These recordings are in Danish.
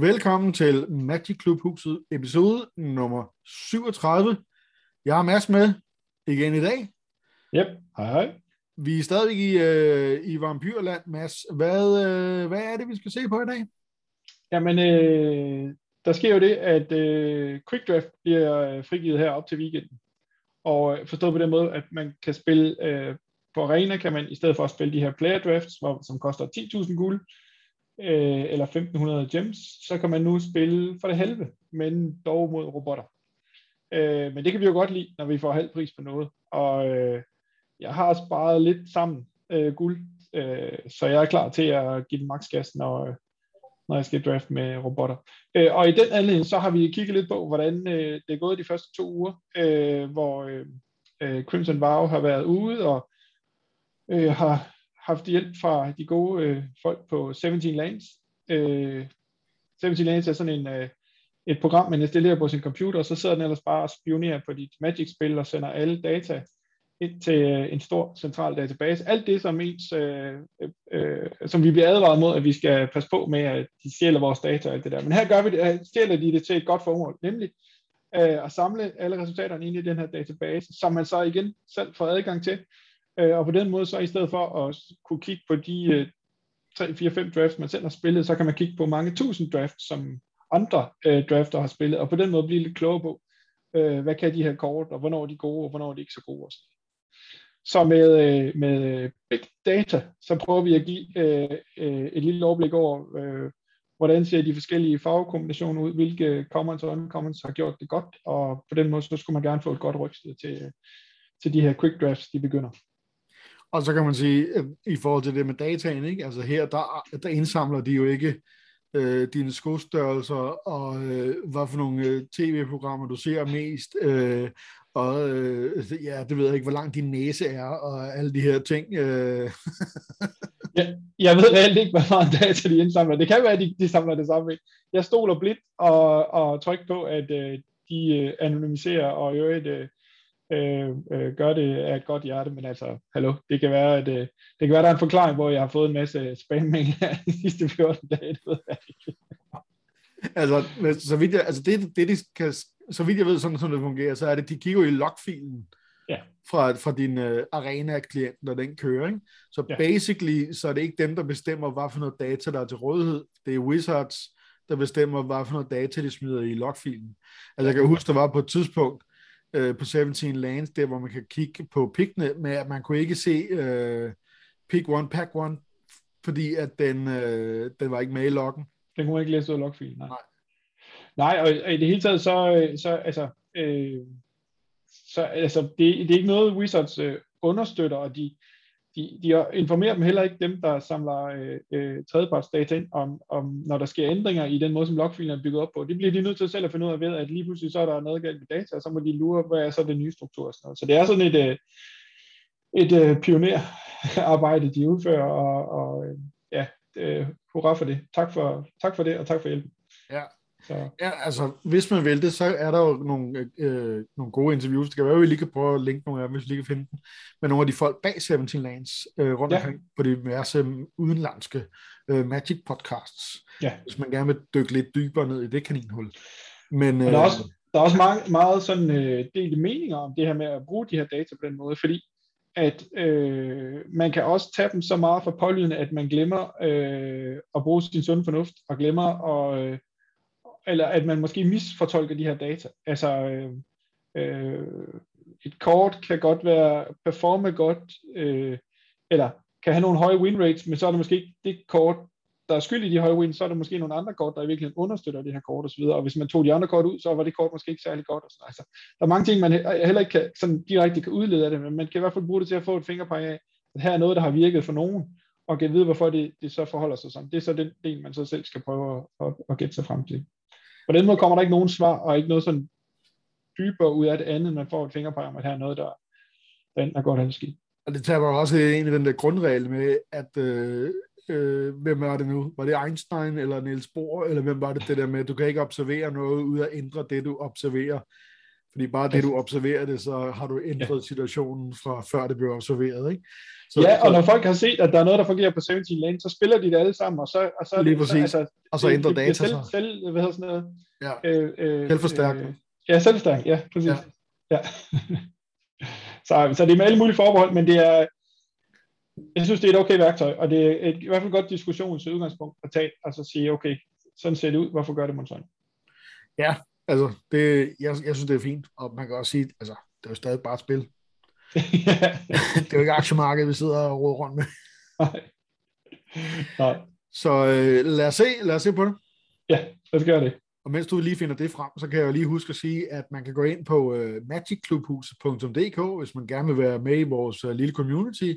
Velkommen til Magic Klubhuset, episode nummer 37. Jeg har Mads med igen i dag. Yep, hej hej. Vi er stadig i, øh, i Vampyrland, Mads. Hvad, øh, hvad er det, vi skal se på i dag? Jamen, øh, der sker jo det, at øh, Quick Draft bliver øh, frigivet her op til weekenden. Og øh, forstået på den måde, at man kan spille øh, på arena, kan man i stedet for at spille de her player drafts, hvor, som koster 10.000 guld, øh, eller 1.500 gems, så kan man nu spille for det halve, men dog mod robotter. Øh, men det kan vi jo godt lide, når vi får halv pris på noget. Og øh, jeg har sparet lidt sammen øh, guld, øh, så jeg er klar til at give den maks gas, når, når jeg skal draft med robotter. Øh, og i den anledning, så har vi kigget lidt på, hvordan øh, det er gået de første to uger, øh, hvor øh, øh Crimson Vow har været ude og øh, har haft hjælp fra de gode øh, folk på 17 Lanes. Øh, 17 Lanes er sådan en, øh, et program, man installerer på sin computer, og så sidder den ellers bare og spionerer på dit Magic-spil og sender alle data ind til øh, en stor central database. Alt det, som, ens, øh, øh, øh, som vi bliver advaret mod, at vi skal passe på med, at de stjæler vores data og alt det der. Men her gør vi det, øh, stjæler de det til et godt formål, nemlig øh, at samle alle resultaterne ind i den her database, som man så igen selv får adgang til. Øh, og på den måde, så i stedet for at kunne kigge på de øh, 3, 4, 5 drafts, man selv har spillet, så kan man kigge på mange tusind drafts, som andre øh, drafter har spillet, og på den måde blive lidt klogere på, øh, hvad kan de her kort, og hvornår er de gode, og hvornår er de ikke så gode. Også. Så med, øh, med big data, så prøver vi at give øh, øh, et lille overblik over, øh, hvordan ser de forskellige farvekombinationer ud, hvilke commons og uncommons har gjort det godt, og på den måde, så skulle man gerne få et godt rygsted til, til de her quick drafts, de begynder. Og så kan man sige, øh, i forhold til det med dataen, ikke? altså her, der, der indsamler de jo ikke øh, dine skostørrelser, og øh, hvad for nogle øh, tv-programmer du ser mest, øh, og øh, ja, det ved jeg ikke, hvor lang din næse er, og alle de her ting. Øh. ja, jeg ved reelt ikke, hvor meget data de indsamler. Det kan være, at de, de samler det samme. Jeg stoler blidt og, og trykker på, at øh, de øh, anonymiserer og i øvrigt øh, øh, øh, gør det af et godt hjerte, men altså, hallo, det kan være, at øh, det kan være, der er en forklaring, hvor jeg har fået en masse spam de sidste 14 dage, det ved jeg ikke. altså, så vidt jeg, altså det, det, de kan, så vidt jeg ved, sådan som det fungerer, så er det, de kigger i logfilen ja. fra, fra din uh, arena-klient, når den kører, ikke? Så ja. basically, så er det ikke dem, der bestemmer, hvad for noget data, der er til rådighed. Det er Wizards, der bestemmer, hvad for noget data, de smider i logfilen. Altså, jeg kan huske, der var på et tidspunkt, øh, på 17 lanes, der hvor man kan kigge på pickene, men at man kunne ikke se øh, pick one, pack one, fordi at den, øh, den var ikke med i loggen. Den kunne man ikke læse ud af logfilen, nej. nej. Nej, og, og i det hele taget, så, øh, så altså, øh, så altså, det, det er ikke noget, Wizards øh, understøtter, og de, de, de informerer dem heller ikke dem, der samler øh, øh, tredjepartsdata ind, om, om, når der sker ændringer i den måde, som logfilen er bygget op på. Det bliver de nødt til selv at finde ud af ved, at lige pludselig så er der noget galt med data, og så må de lure, hvad er så den nye struktur og sådan noget. Så det er sådan et, øh, et øh, pionerarbejde, de udfører, og, og øh, ja, øh, hurra for det. Tak for, tak for det, og tak for hjælpen. Ja, så. Ja, altså, hvis man vil det, så er der jo nogle, øh, nogle gode interviews. Det kan være, at vi lige kan prøve at linke nogle af dem, hvis vi lige kan finde dem, med nogle af de folk bag 17 Lands øh, rundt ja. omkring på de diverse udenlandske øh, Magic podcasts, ja. hvis man gerne vil dykke lidt dybere ned i det kaninhul. Men, øh, der er også, der er også meget, meget sådan øh, delte meninger om det her med at bruge de her data på den måde, fordi at øh, man kan også tage dem så meget for pålydende, at man glemmer øh, at bruge sin sunde fornuft, og glemmer at, øh, eller at man måske misfortolker de her data. Altså, øh, øh, et kort kan godt være performe godt, øh, eller kan have nogle høje win rates, men så er det måske ikke det kort, der er skyld i de høje wins, så er der måske nogle andre kort, der i virkeligheden understøtter det her kort osv., og hvis man tog de andre kort ud, så var det kort måske ikke særlig godt. Og sådan. Altså, der er mange ting, man heller ikke kan, sådan direkte kan udlede af det, men man kan i hvert fald bruge det til at få et fingerpege af, at her er noget, der har virket for nogen, og kan vide, hvorfor det, det så forholder sig sådan. Det er så den del, man så selv skal prøve at, at, at gætte sig frem til. På den måde kommer der ikke nogen svar, og ikke noget sådan dybere ud af det andet, man får et fingerpege om, at her er noget, der, der enten er godt eller skidt. Og det tager også i den der grundregel med, at øh, øh, hvem var det nu? Var det Einstein eller Niels Bohr, eller hvem var det det der med, at du kan ikke observere noget ud at ændre det, du observerer. Fordi bare det, du observerer det, så har du ændret ja. situationen fra før det blev observeret, ikke? Så, ja, og når folk har set, at der er noget, der fungerer på 17 lane, så spiller de det alle sammen, og så, og så, Lige præcis. Så, altså, og så ændrer data selv, selv, hvad hedder sådan noget? Ja, øh, øh, selvforstærkende. Øh, ja, selvforstærkende, ja, præcis. Ja. ja. så, så det er med alle mulige forbehold, men det er, jeg synes, det er et okay værktøj, og det er et, i hvert fald godt diskussionsudgangspunkt at tage, altså sige, okay, sådan ser det ud, hvorfor gør det man sådan? Ja, altså, det, jeg, jeg synes, det er fint, og man kan også sige, altså, det er jo stadig bare et spil. Det er jo ikke aktiemarkedet, vi sidder og råder rundt med. Nej. Nej. Så øh, lad, os se, lad os se på det. Ja, lad os gøre det. Og mens du lige finder det frem, så kan jeg jo lige huske at sige, at man kan gå ind på uh, magicklubhuset.dk, hvis man gerne vil være med i vores uh, lille community,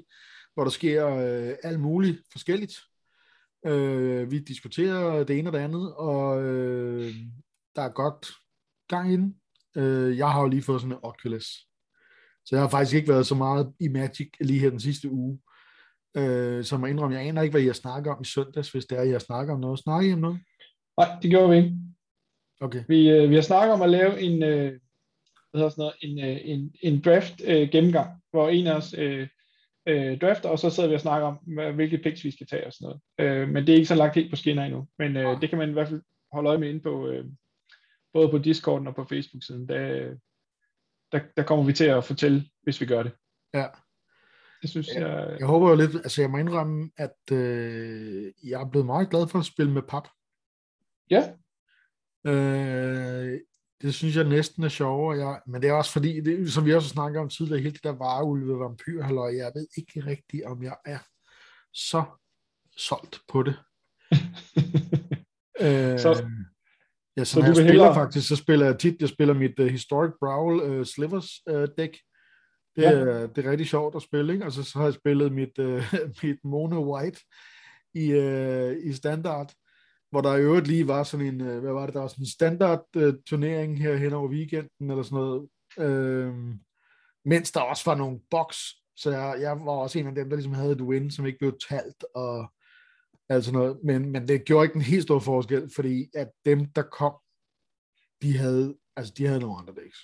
hvor der sker uh, alt muligt forskelligt. Uh, vi diskuterer det ene og det andet, og uh, der er godt gang i den. Uh, jeg har jo lige fået sådan en Oculus. Så jeg har faktisk ikke været så meget i Magic lige her den sidste uge. Uh, så må indrømme, jeg aner ikke, hvad jeg snakker om i søndags, hvis det er, jeg snakker om noget. Snakker I om noget? Nej, det gjorde vi ikke. Okay. Vi, øh, vi har snakket om at lave en, øh, hvad hedder sådan noget, en, øh, en, en draft øh, gennemgang, hvor en af os øh, øh, drafter, og så sidder vi og snakker om, hvilke picks vi skal tage og sådan noget. Øh, men det er ikke så lagt helt på skinner endnu. Men øh, det kan man i hvert fald holde øje med inde på, øh, både på Discorden og på Facebook-siden. Der, der, der kommer vi til at fortælle, hvis vi gør det. Ja. Det synes jeg... Jeg, jeg håber jo lidt, altså jeg må indrømme, at øh, jeg er blevet meget glad for at spille med pap. Ja. Øh, det synes jeg næsten er sjovere. Jeg, men det er også fordi, det, som vi også snakker om tidligere, helt det der vareulve vampyr, halløj, jeg ved ikke rigtigt, om jeg er så solgt på det. øh, så, ja, så, så når jeg spiller hellere... faktisk, så spiller jeg tit, jeg spiller mit uh, Historic Brawl uh, Slivers uh, deck. Det, ja. er, det er rigtig sjovt at spille, ikke? Og så, så har jeg spillet mit, uh, mit Mono White i, uh, i standard hvor der i øvrigt lige var sådan en, øh, hvad var det, der var sådan en standard uh, turnering her hen over weekenden, eller sådan noget, uh, mens der også var nogle box, så jeg, jeg var også en af dem, der ligesom havde et win, som ikke blev talt, og altså noget, men, men det gjorde ikke en helt stor forskel, fordi at dem, der kom, de havde, altså de havde nogle andre dæks.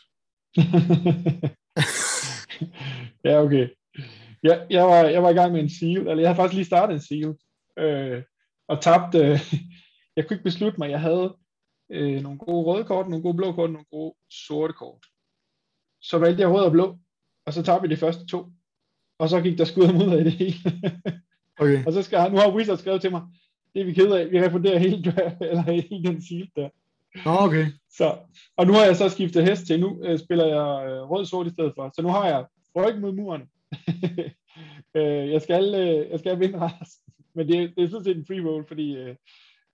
ja, okay. Jeg, jeg, var, jeg var i gang med en seal, eller jeg havde faktisk lige startet en seal, øh, og tabte, øh, jeg kunne ikke beslutte mig. Jeg havde øh, nogle gode røde kort, nogle gode blå kort, nogle gode sorte kort. Så valgte jeg rød og blå, og så tabte vi de første to. Og så gik der skud mod i det hele. okay. Og så skal nu har Wizard skrevet til mig, det er vi ked af, vi refunderer hele, eller hele den seal der. Nå, okay. Så, og nu har jeg så skiftet hest til, nu øh, spiller jeg øh, rød-sort i stedet for. Så nu har jeg ryg mod muren. øh, jeg, skal, øh, jeg skal vinde resten. Men det, det er sådan set en free roll, fordi øh,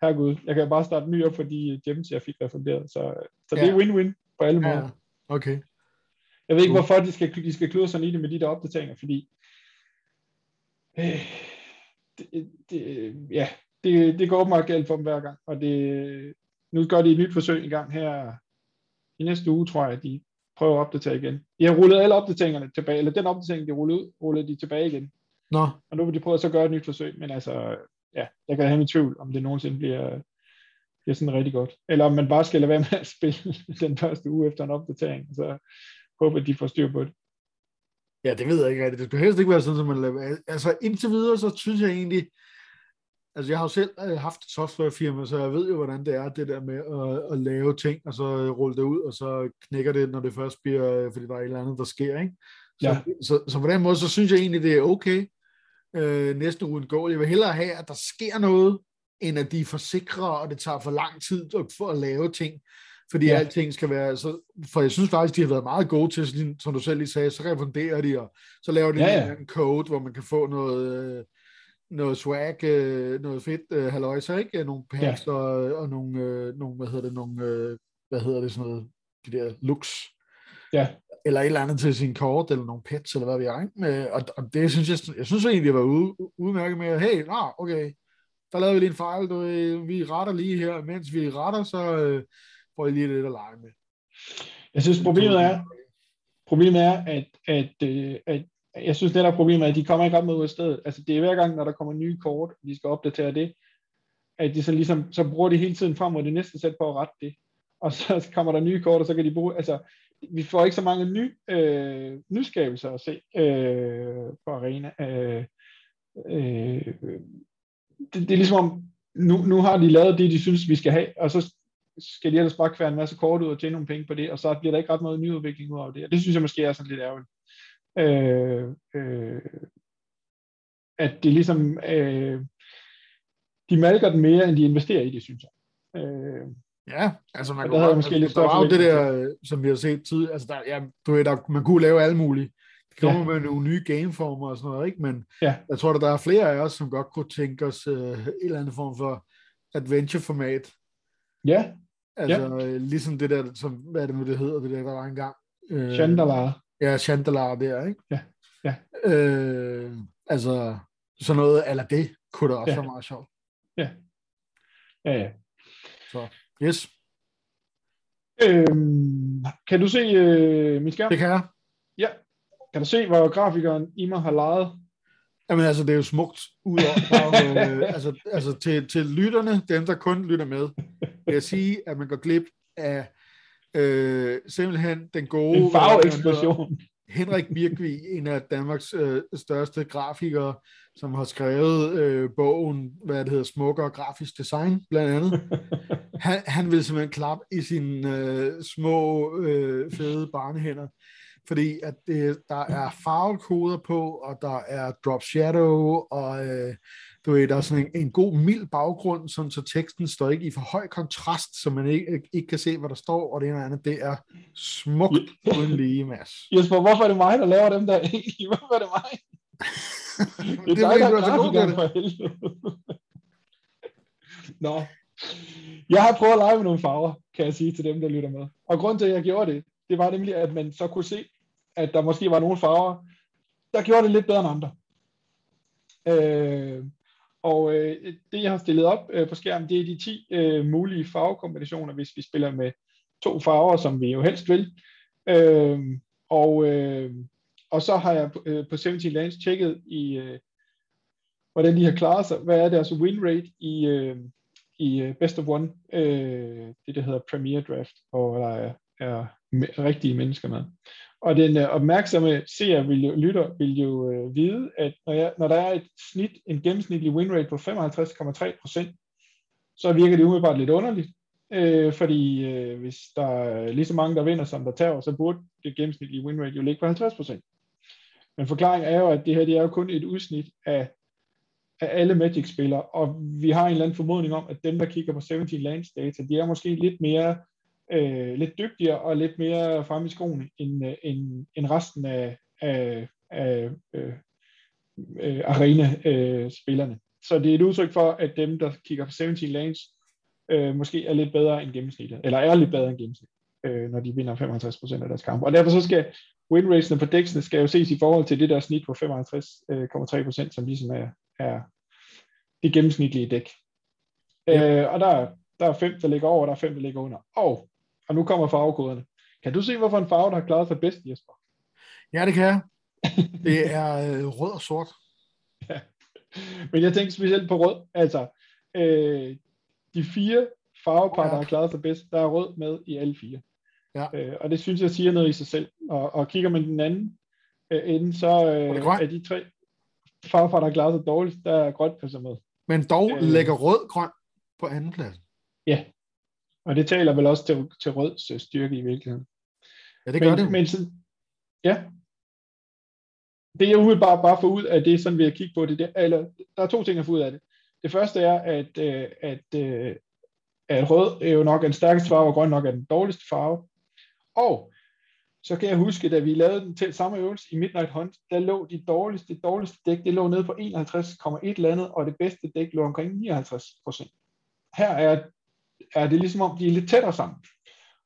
herregud, jeg kan bare starte ny op for de gems, jeg fik refunderet. Så, så ja. det er win-win på alle måder. Ja, okay. Jeg ved ikke, hvorfor de skal, de skal kludre sådan i det med de der opdateringer, fordi øh, det, det, ja, det, det går åbenbart galt for dem hver gang, og det, nu gør de et nyt forsøg i gang her i næste uge, tror jeg, at de prøver at opdatere igen. De har rullet alle opdateringerne tilbage, eller den opdatering, de rullede ud, rullede de tilbage igen. Nå. Og nu vil de prøve at så gøre et nyt forsøg, men altså, ja, jeg kan have min tvivl, om det nogensinde bliver, bliver sådan rigtig godt. Eller om man bare skal lade være med at spille den første uge efter en opdatering, så håber at de får styr på det. Ja, det ved jeg ikke rigtigt. Det skal helst ikke være sådan, som man laver. Altså indtil videre, så synes jeg egentlig, altså jeg har jo selv øh, haft et softwarefirma, så jeg ved jo, hvordan det er, det der med at, at lave ting, og så rulle det ud, og så knækker det, når det først bliver, fordi der er et eller andet, der sker, ikke? Så, ja. så, så, så på den måde, så synes jeg egentlig, det er okay, øh, næste uge går. Jeg vil hellere have, at der sker noget, end at de er for sikre, og det tager for lang tid for at lave ting. Fordi ja. alting skal være... Så, for jeg synes faktisk, de har været meget gode til, som du selv lige sagde, så refunderer de, og så laver de ja, ja. en code, hvor man kan få noget... Øh, noget swag, øh, noget fedt øh, halløjser, ikke? Nogle packs ja. og, og nogle, nogle, hvad hedder det, nogle, hvad hedder det, sådan noget, de der looks. Ja eller et eller andet til sin kort, eller nogle pets, eller hvad vi er. Og, og det synes jeg, jeg synes egentlig, jeg var ude, udmærket med, hey, nah, okay, der lavede vi lige en fejl, du, vi retter lige her, mens vi retter, så får I lige lidt at lege med. Jeg synes, problemet er, problemet er, at, at, øh, at jeg synes, det der problemet er, at de kommer ikke op med ud af stedet. Altså, det er hver gang, når der kommer nye kort, og de skal opdatere det, at de så ligesom, så bruger de hele tiden frem mod det næste sæt på at rette det. Og så kommer der nye kort, og så kan de bruge, altså, vi får ikke så mange ny, øh, nyskabelser at se øh, på arena. Øh, øh, det, det er ligesom om, nu, nu har de lavet det, de synes, vi skal have, og så skal de ellers bare kvære en masse kort ud og tjene nogle penge på det, og så bliver der ikke ret meget nyudvikling ud af det. Og det synes jeg måske er sådan lidt ærgerligt. Øh, øh, at det ligesom, øh, de malker den mere, end de investerer i det, synes jeg. Øh, Ja, altså man kunne, der, måske lidt der var jo det der, som vi har set tidligere, altså der, ja, du ved, der, man kunne lave alle mulige. Det kommer ja. med nogle nye gameformer og sådan noget, ikke? Men ja. jeg tror, at der er flere af os, som godt kunne tænke os uh, en eller anden form for adventure-format. Ja. Altså ja. ligesom det der, som, hvad er det nu, det hedder, det der, der var engang. Uh, Chandelier. Ja, Chandelier der, ikke? Ja. ja. Uh, altså, sådan noget, eller det, kunne da også ja. være meget sjovt. Ja. Ja, ja. Så. Yes. Øhm, kan du se øh, min skærm? Det kan jeg. Ja. Kan du se, hvor grafikeren i mig har lejet? Jamen altså, det er jo smukt ud over, øh, altså, altså til, til lytterne, dem der kun lytter med, vil jeg sige, at man går glip af øh, simpelthen den gode... En farveeksplosion. Henrik Birkvi, en af Danmarks øh, største grafikere, som har skrevet øh, bogen, hvad det hedder, Smukkere Grafisk Design, blandt andet. Han, han vil simpelthen klappe i sine øh, små, øh, fede barnehænder, fordi at det, der er farvekoder på, og der er drop shadow, og øh, du ved, der er sådan en, en god mild baggrund, sådan, så teksten står ikke i for høj kontrast, så man ikke, ikke kan se, hvad der står, og det ene og andet, det er smukt uden lige, Mads. Jesper, hvorfor er det mig, der laver dem der egentlig? Hvorfor er det mig? det er dig, der er god for helvede. Nå. Jeg har prøvet at lege med nogle farver, kan jeg sige til dem, der lytter med. Og grund til, at jeg gjorde det, det var nemlig, at man så kunne se, at der måske var nogle farver, der gjorde det lidt bedre end andre. Øh, og øh, det, jeg har stillet op øh, på skærmen, det er de 10 øh, mulige farvekombinationer, hvis vi spiller med to farver, som vi jo helst vil. Øh, og, øh, og så har jeg øh, på 17 Lands tjekket i, øh, hvordan de har klaret sig. Hvad er deres win rate i, øh, i øh, Best of One, øh, det der hedder Premier Draft, hvor der er, er rigtige mennesker med. Og den øh, opmærksomme seer vil jo, lytter vil jo øh, vide, at når, jeg, når der er et snit, en gennemsnitlig win rate på 55,3% så virker det umiddelbart lidt underligt, øh, fordi øh, hvis der er lige så mange, der vinder, som der tager, så burde det gennemsnitlige win rate jo ligge på 50% Men forklaringen er jo, at det her det er jo kun et udsnit af, af alle Magic-spillere, og vi har en eller anden formodning om, at dem, der kigger på 17 lands data, de er måske lidt mere øh, lidt dygtigere og lidt mere frem i skoene end, øh, end, end resten af, af, af øh, øh, arena-spillerne. Øh, så det er et udtryk for, at dem, der kigger på 17 lanes, øh, måske er lidt bedre end gennemsnittet, eller er lidt bedre end gennemsnittet, øh, når de vinder 55% af deres kampe. Og derfor så skal win ratesene på dæksene skal jo ses i forhold til det der snit på 55,3%, som ligesom er, er det gennemsnitlige dæk. Ja. Øh, og der, der er fem, der ligger over, og der er fem, der ligger under. Og og nu kommer farvekoderne. Kan du se, hvorfor en farve, der har klaret sig bedst, Jesper? Ja, det kan jeg. Det er øh, rød og sort. Ja. Men jeg tænker specielt på rød. Altså, øh, de fire farvepar, ja. der har klaret sig bedst, der er rød med i alle fire. Ja. Øh, og det synes jeg siger noget i sig selv. Og, og kigger man den anden øh, ende, så øh, er de tre farvepar, der har klaret sig dårligst, der er grønt på sig med. Men dog øh, lægger rød-grøn på anden plads. Ja, og det taler vel også til, til røds øh, styrke i virkeligheden. Ja, det gør men, det. Men, ja. Det jeg umiddelbart bare får ud af det, sådan vil jeg kigge på det, det eller, der er to ting at få ud af det. Det første er, at, øh, at, øh, at rød er jo nok en stærkeste farve, og grøn nok er den dårligste farve. Og så kan jeg huske, da vi lavede den til samme øvelse i Midnight Hunt, der lå de dårligste, dårligste dæk, det lå nede på 51,1 landet, og det bedste dæk lå omkring 59 procent. Her er er det ligesom om, de er lidt tættere sammen.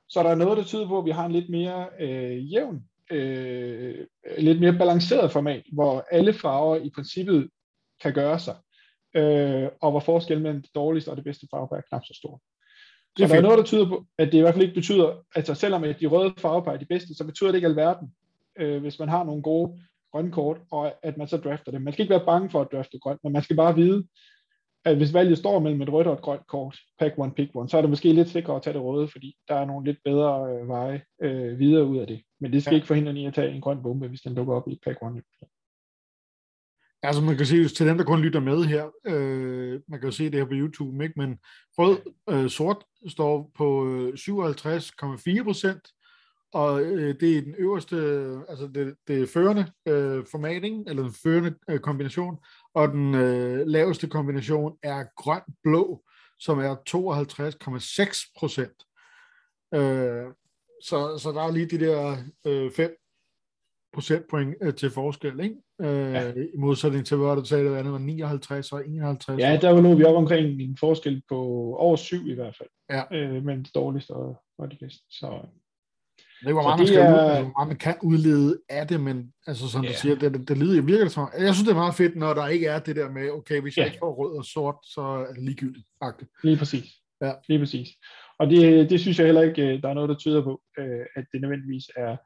Så der er noget, der tyder på, at vi har en lidt mere øh, jævn, øh, lidt mere balanceret format, hvor alle farver i princippet kan gøre sig, øh, og hvor forskellen mellem det dårligste og det bedste farve er knap så stor. Så er der er noget, der tyder på, at det i hvert fald ikke betyder, altså selvom at de røde farver er de bedste, så betyder det ikke alverden, øh, hvis man har nogle gode grønne kort, og at man så drafter dem. Man skal ikke være bange for at drafte grønt, men man skal bare vide, at hvis valget står mellem et rødt og et grønt kort, pack one, pick one, så er det måske lidt sikrere at tage det røde, fordi der er nogle lidt bedre øh, veje øh, videre ud af det. Men det skal ja. ikke forhindre en i at tage en grøn bombe, hvis den dukker op i pack one. Altså man kan se, til dem, der kun lytter med her, øh, man kan jo se det her på YouTube, ikke? men rød, øh, sort står på 57,4 procent, og øh, det er den øverste, altså det, det førende øh, formating, eller den førende øh, kombination, og den øh, laveste kombination er grøn-blå, som er 52,6 procent. Øh, så, så der er lige de der øh, 5 procentpoint øh, til forskel, ikke? Øh, ja. I modsætning til, hvad du sagde, det andet var 59 og 51. Ja, der var nu vi op omkring en forskel på over 7 i hvert fald. Ja. Øh, men det dårligste og, og det bedste. Så, det er hvor meget, man, skal er... hvor meget man kan udlede af det, men altså, som yeah. du siger, det, det, det lyder virkelig som, jeg synes, det er meget fedt, når der ikke er det der med, okay, hvis jeg yeah. ikke får rød og sort, så er det ligegyldigt. Faktisk. Lige præcis. Ja. Lige præcis. Og det, det synes jeg heller ikke, øh, der er noget, der tyder på, øh, at det nødvendigvis er,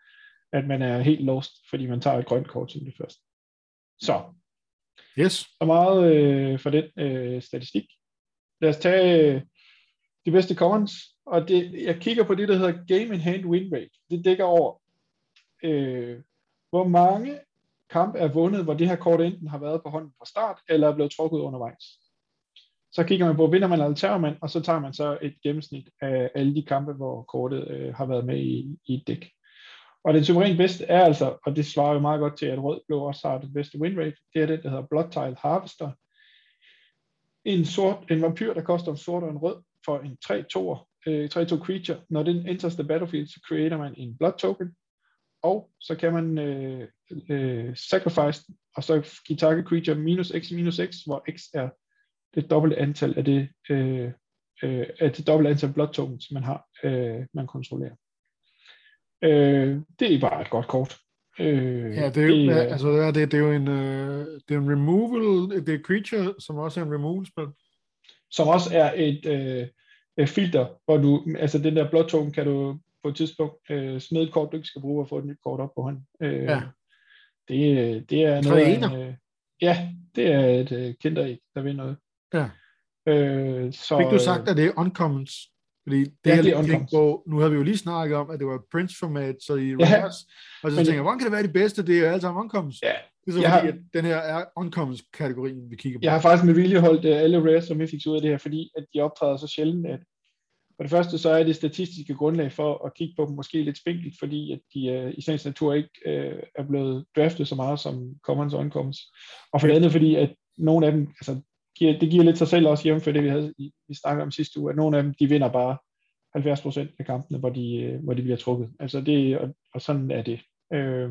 at man er helt lost, fordi man tager et grønt kort som det første. Så. Yes. Så meget øh, for den øh, statistik. Lad os tage øh, de bedste commons, og det, jeg kigger på det, der hedder Game in Hand Win Rate. Det dækker over, øh, hvor mange kampe er vundet, hvor det her kort enten har været på hånden fra start, eller er blevet trukket undervejs. Så kigger man på, vinder man eller tager man, og så tager man så et gennemsnit af alle de kampe, hvor kortet øh, har været med i, i et dæk. Og den suverænt bedste er altså, og det svarer jo meget godt til, at rød blå også har det bedste win rate, det er det, der hedder Blood Tile Harvester. En, sort, en vampyr, der koster en sort og en rød for en 3-2'er, 3-2 øh, creature. Når den enters the battlefield, så creater man en blood token, og så kan man øh, øh, sacrifice, og så give target creature minus x minus x, hvor x er det dobbelte antal af det, øh, øh, af det dobbelte antal blood tokens, man har, øh, man kontrollerer. Øh, det er bare et godt kort. Øh, ja, det er, jo, det, ja, altså, det, det er jo en, uh, det er en removal, det er creature, som også er en removal spil. Som også er et, øh, øh, filter, hvor du, altså den der blot token, kan du på et tidspunkt øh, smide et kort, du ikke skal bruge, og få et nyt kort op på hånden. Øh, ja. det, det er noget en, øh, Ja, det er et øh, kinderæg, der vil noget. Ja. Øh, så, Fik du sagt, at det er uncommons? Fordi det, ja, det er uncommons. På, nu havde vi jo lige snakket om, at det var Prince-format, så i ja, og så tænker jeg, hvordan kan det være de bedste? Det er alle sammen uncommons. Ja, det er så fordi, har, at den her er uncommons-kategorien, vi kigger på. Jeg har faktisk med vilje holdt uh, alle rares, som vi fik ud af det her, fordi at de optræder så sjældent, at for det første så er det statistiske grundlag for at kigge på dem måske lidt spinkelt, fordi at de uh, i sagens natur ikke uh, er blevet draftet så meget som commons og uncommons. Og for det andet fordi, at nogle af dem, altså giver, det giver lidt sig selv også hjemme for det, vi, havde, vi snakkede om sidste uge, at nogle af dem, de vinder bare 70% af kampene, hvor de, øh, hvor de bliver trukket. Altså det, og, og sådan er det. Øh, Øh,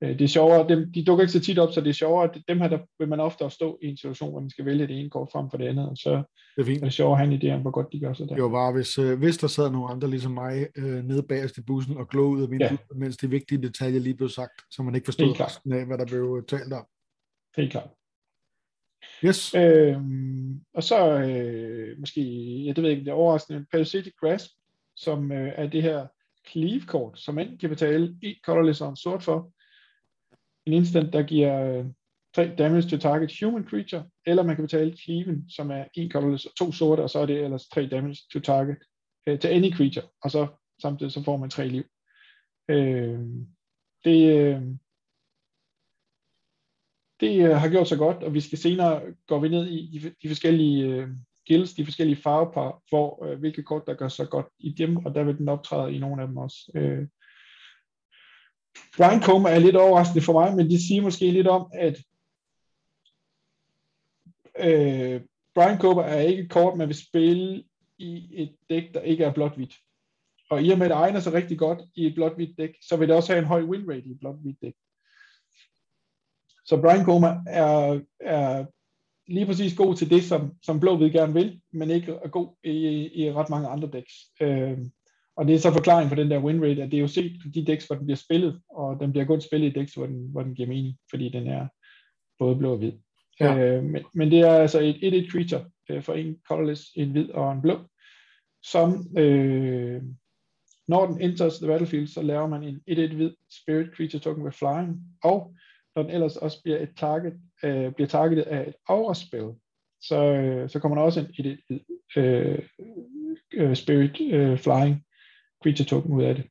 det er sjovere, dem, de dukker ikke så tit op, så det er sjovere, at dem her, der vil man ofte stå i en situation, hvor man skal vælge det ene kort frem for det andet, og så det er, fint. er det sjovere at have en idé om, hvor godt de gør sig der. Det var bare, hvis, øh, hvis der sad nogle andre ligesom mig øh, nede bagerst i bussen og glå ud af vinduet, ja. mens de vigtige detaljer lige blev sagt, så man ikke forstod resten af, hvad der blev talt om. Helt klart. Yes. Øhm, og så øh, måske, jeg det ved ikke, det er overraskende, Parasitic Grasp, som øh, er det her cleave-kort, som enten kan betale et colorless og en sort for, en instant, der giver øh, 3 damage to target human creature, eller man kan betale Cleaven, som er en colorless og to sorte, og så er det ellers 3 damage to target øh, til any creature, og så samtidig så får man 3 liv. Øh, det, øh, det øh, har gjort sig godt, og vi skal senere gå vi ned i de, de forskellige øh, guilds, de forskellige farvepar, hvor øh, hvilke kort, der gør så godt i dem, og der vil den optræde i nogle af dem også. Øh, Brian Coma er lidt overraskende for mig, men det siger måske lidt om, at øh, Brian Coma er ikke et kort, man vil spille i et dæk, der ikke er blåt-hvidt. Og i og med, at det egner sig rigtig godt i et blåt-hvidt dæk, så vil det også have en høj win rate i et blåt-hvidt dæk. Så Brian Coma er, er lige præcis god til det, som, som blå-hvid gerne vil, men ikke er god i, i, i ret mange andre dæks. Øh, og det er så forklaringen på den der win rate, at det er jo set på de decks, hvor den bliver spillet, og den bliver kun spillet i decks, hvor den, hvor den giver mening, fordi den er både blå og hvid. Ja. Øh, men, men det er altså et 1-1 creature øh, for en colorless, en hvid og en blå, som øh, når den enters the battlefield, så laver man en 1-1 hvid spirit creature token with flying, og når den ellers også bliver et target, øh, bliver targetet af et aura spell, så, øh, så kommer der også en, et, et, et uh, Spirit uh, Flying Creature Token ud af det.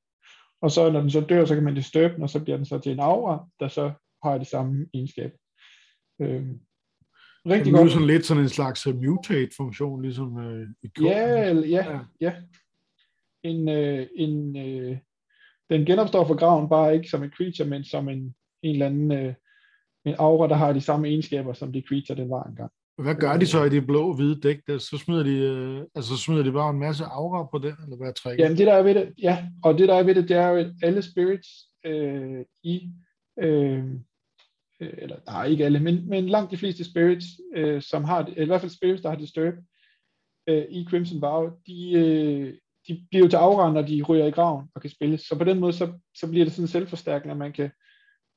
Og så når den så dør, så kan man disturb den, og så bliver den så til en aura, der så har de samme egenskaber. Øh, rigtig det er godt. sådan lidt sådan en slags uh, mutate-funktion, ligesom uh, i. Ja, ja, ja. En, uh, en, uh, den genopstår fra graven bare ikke som en creature, men som en, en eller anden uh, en aura, der har de samme egenskaber som de creature, den var engang. Hvad gør de så i det blå-hvide dæk? Der? Så smider de, øh, altså, så smider de bare en masse aura på den, eller hvad trækker? Jamen det der er ved det, ja, og det der er ved det, det er jo, at alle spirits øh, i, øh, eller nej, ikke alle, men, men langt de fleste spirits, øh, som har, i hvert fald spirits, der har Disturb øh, i Crimson Vow, de, øh, de bliver jo til aura, når de ryger i graven og kan spilles. Så på den måde, så, så bliver det sådan selvforstærkende, at man kan,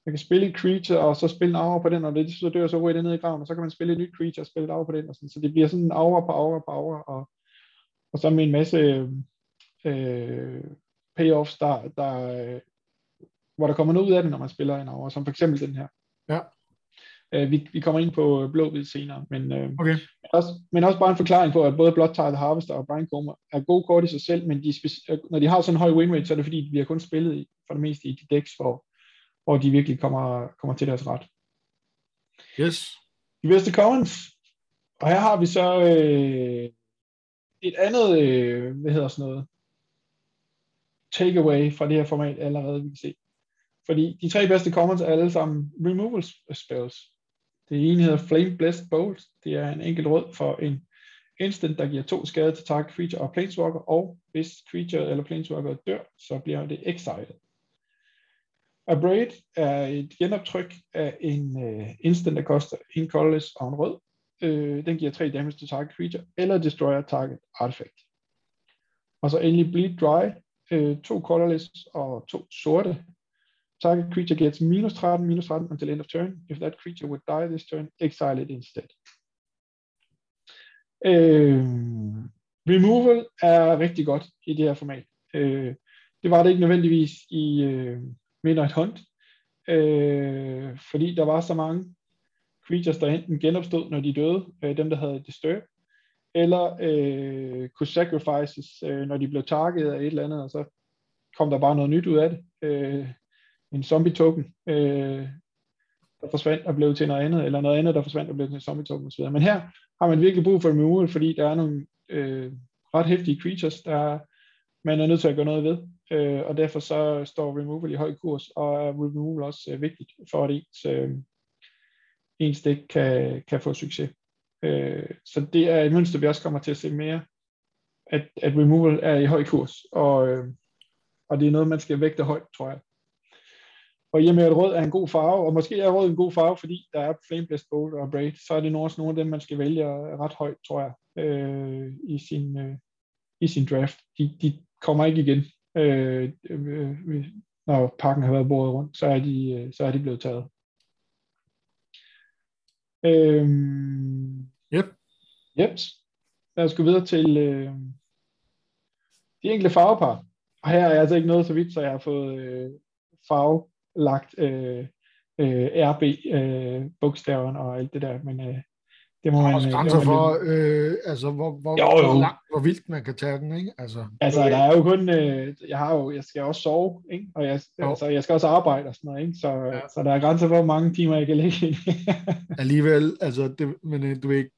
man kan spille en creature, og så spille en aura på den, og det så dør, så ryger det ned i graven, og så kan man spille et nyt creature og spille et aura på den, og sådan. så det bliver sådan en aura på aura på aura, og, og så med en masse øh, payoffs, der, der, øh, hvor der kommer noget ud af det, når man spiller en aura, som for eksempel den her. Ja. Øh, vi, vi kommer ind på blå senere, men, øh, okay. men, også, men også bare en forklaring på, at både Blood Tide Harvester og Brian Comer er gode kort i sig selv, men de, når de har sådan en høj win rate, så er det fordi, de bliver kun spillet i, for det meste i de decks, hvor, hvor de virkelig kommer, kommer til deres ret. Yes. De bedste comments. Og her har vi så øh, et andet, øh, hvad hedder sådan noget, takeaway fra det her format allerede, vi kan se. Fordi de tre bedste comments er alle sammen removal spells. Det ene hedder Flame Blessed Bolt. Det er en enkelt rød for en instant, der giver to skade til target creature og planeswalker, og hvis creature eller planeswalker dør, så bliver det exiled. Abrade er et genoptryk af en uh, instant, der koster en colorless og en rød. Uh, den giver 3 damage til target creature, eller destroyer target artifact. Og så endelig Bleed Dry, uh, to colorless og to sorte. Target creature gets minus 13, minus 13 until end of turn. If that creature would die this turn, exile it instead. Uh, removal er rigtig godt i det her format. Uh, det var det ikke nødvendigvis i, uh, Midnight Hunt, øh, fordi der var så mange creatures, der enten genopstod, når de døde, øh, dem der havde Disturb, eller øh, kunne sacrifices, øh, når de blev targetet af et eller andet, og så kom der bare noget nyt ud af det. Øh, en zombie token, øh, der forsvandt og blev til noget andet, eller noget andet, der forsvandt og blev til en zombie token osv. Men her har man virkelig brug for en removal, fordi der er nogle øh, ret hæftige creatures, der man er nødt til at gøre noget ved øh, og derfor så står removal i høj kurs, og er removal også øh, vigtigt for, at ens, øh, ens dæk kan, kan få succes. Øh, så det er et mønster, vi også kommer til at se mere, at, at removal er i høj kurs, og, øh, og det er noget, man skal vægte højt, tror jeg. Og i og med, at rød er en god farve, og måske er rød en god farve, fordi der er Flame Blast Bolt og Braid, så er det også nogle af dem, man skal vælge ret højt, tror jeg, øh, i, sin, øh, i sin draft. De, de kommer ikke igen øh, øh, når pakken har været bordet rundt, så er de, øh, så er de blevet taget. Øhm, yep. Yep. Lad os gå videre til øh, de enkelte farvepar. Og her er altså ikke noget så vidt, så jeg har fået øh, farvelagt øh, øh, RB øh, og alt det der, men øh, det må man, også grænser for, øh, altså, hvor, hvor, jo, jo. Hvor, langt, hvor vildt man kan tage den, ikke? Altså, altså der er jo kun, øh, jeg har jo, jeg skal også sove, ikke? Og jeg, altså, jeg skal også arbejde og sådan noget, ikke? Så, ja. så der er grænser for, hvor mange timer jeg kan lægge ind. Alligevel, altså, det, men øh, du ikke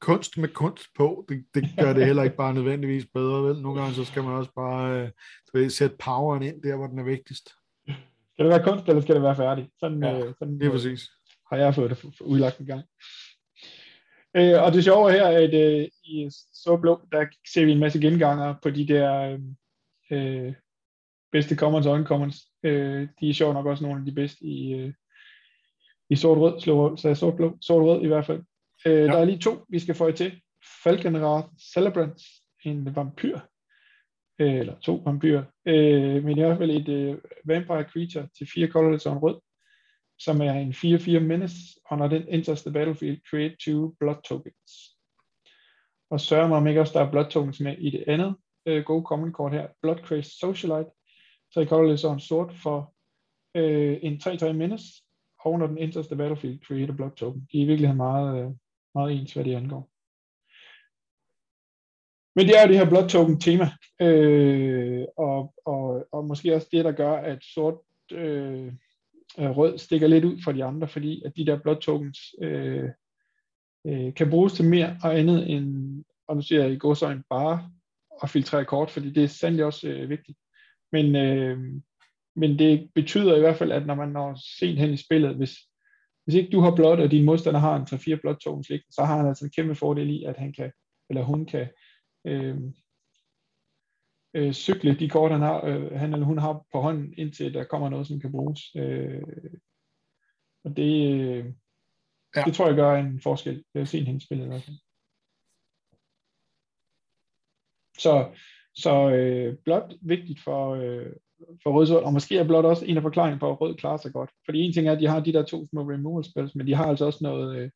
kunst med kunst på, det, det gør det heller ikke bare nødvendigvis bedre, vel? Nogle gange så skal man også bare øh, du ved, sætte poweren ind der, hvor den er vigtigst. Skal det være kunst, eller skal det være færdigt? Sådan, ja, øh, sådan, det er præcis. Har jeg fået det udlagt en gang. Øh, og det sjove her er, at øh, i så blå, der ser vi en masse genganger på de der øh, bedste commons og uncommons. Øh, de er sjovt nok også nogle af de bedste i, øh, i sort-rød, så er sort-blå, sort-rød i hvert fald. Øh, ja. Der er lige to, vi skal få til. Falkenrath Celebrant, en vampyr, øh, eller to vampyrer, øh, men i hvert fald et øh, vampire creature til fire colorless og en rød, som er en 4-4 menace, og når den enters the battlefield, create two blood tokens. Og sørg mig om ikke også, der er blood tokens med i det andet øh, gode common kort her, Blood Socialite, så I kolder så en sort for øh, en 3-3 menace, og når den enters the battlefield, create a blood token. De er i virkeligheden meget, øh, meget ens, hvad det angår. Men det er jo det her blood token tema, øh, og, og, og måske også det, der gør, at sort øh, Øh, rød stikker lidt ud fra de andre, fordi at de der blood tokens øh, øh, kan bruges til mere og andet end, og nu siger jeg i godsøjne, bare at filtrere kort, fordi det er sandelig også øh, vigtigt. Men, øh, men det betyder i hvert fald, at når man når sent hen i spillet, hvis, hvis ikke du har blot, og din modstander har en 3-4 blot tokens liggende, så har han altså en kæmpe fordel i, at han kan, eller hun kan øh, øh, cykle de kort, han, har, øh, han eller hun har på hånden, indtil der kommer noget, som kan bruges. Øh, og det, øh, ja. det tror jeg gør en forskel. Det er sent hen i spillet i hvert fald. Så, så øh, blot vigtigt for, øh, for rød og måske er blot også en af forklaringen på, at rød klarer sig godt. Fordi en ting er, at de har de der to små removal spells, men de har altså også noget, øh,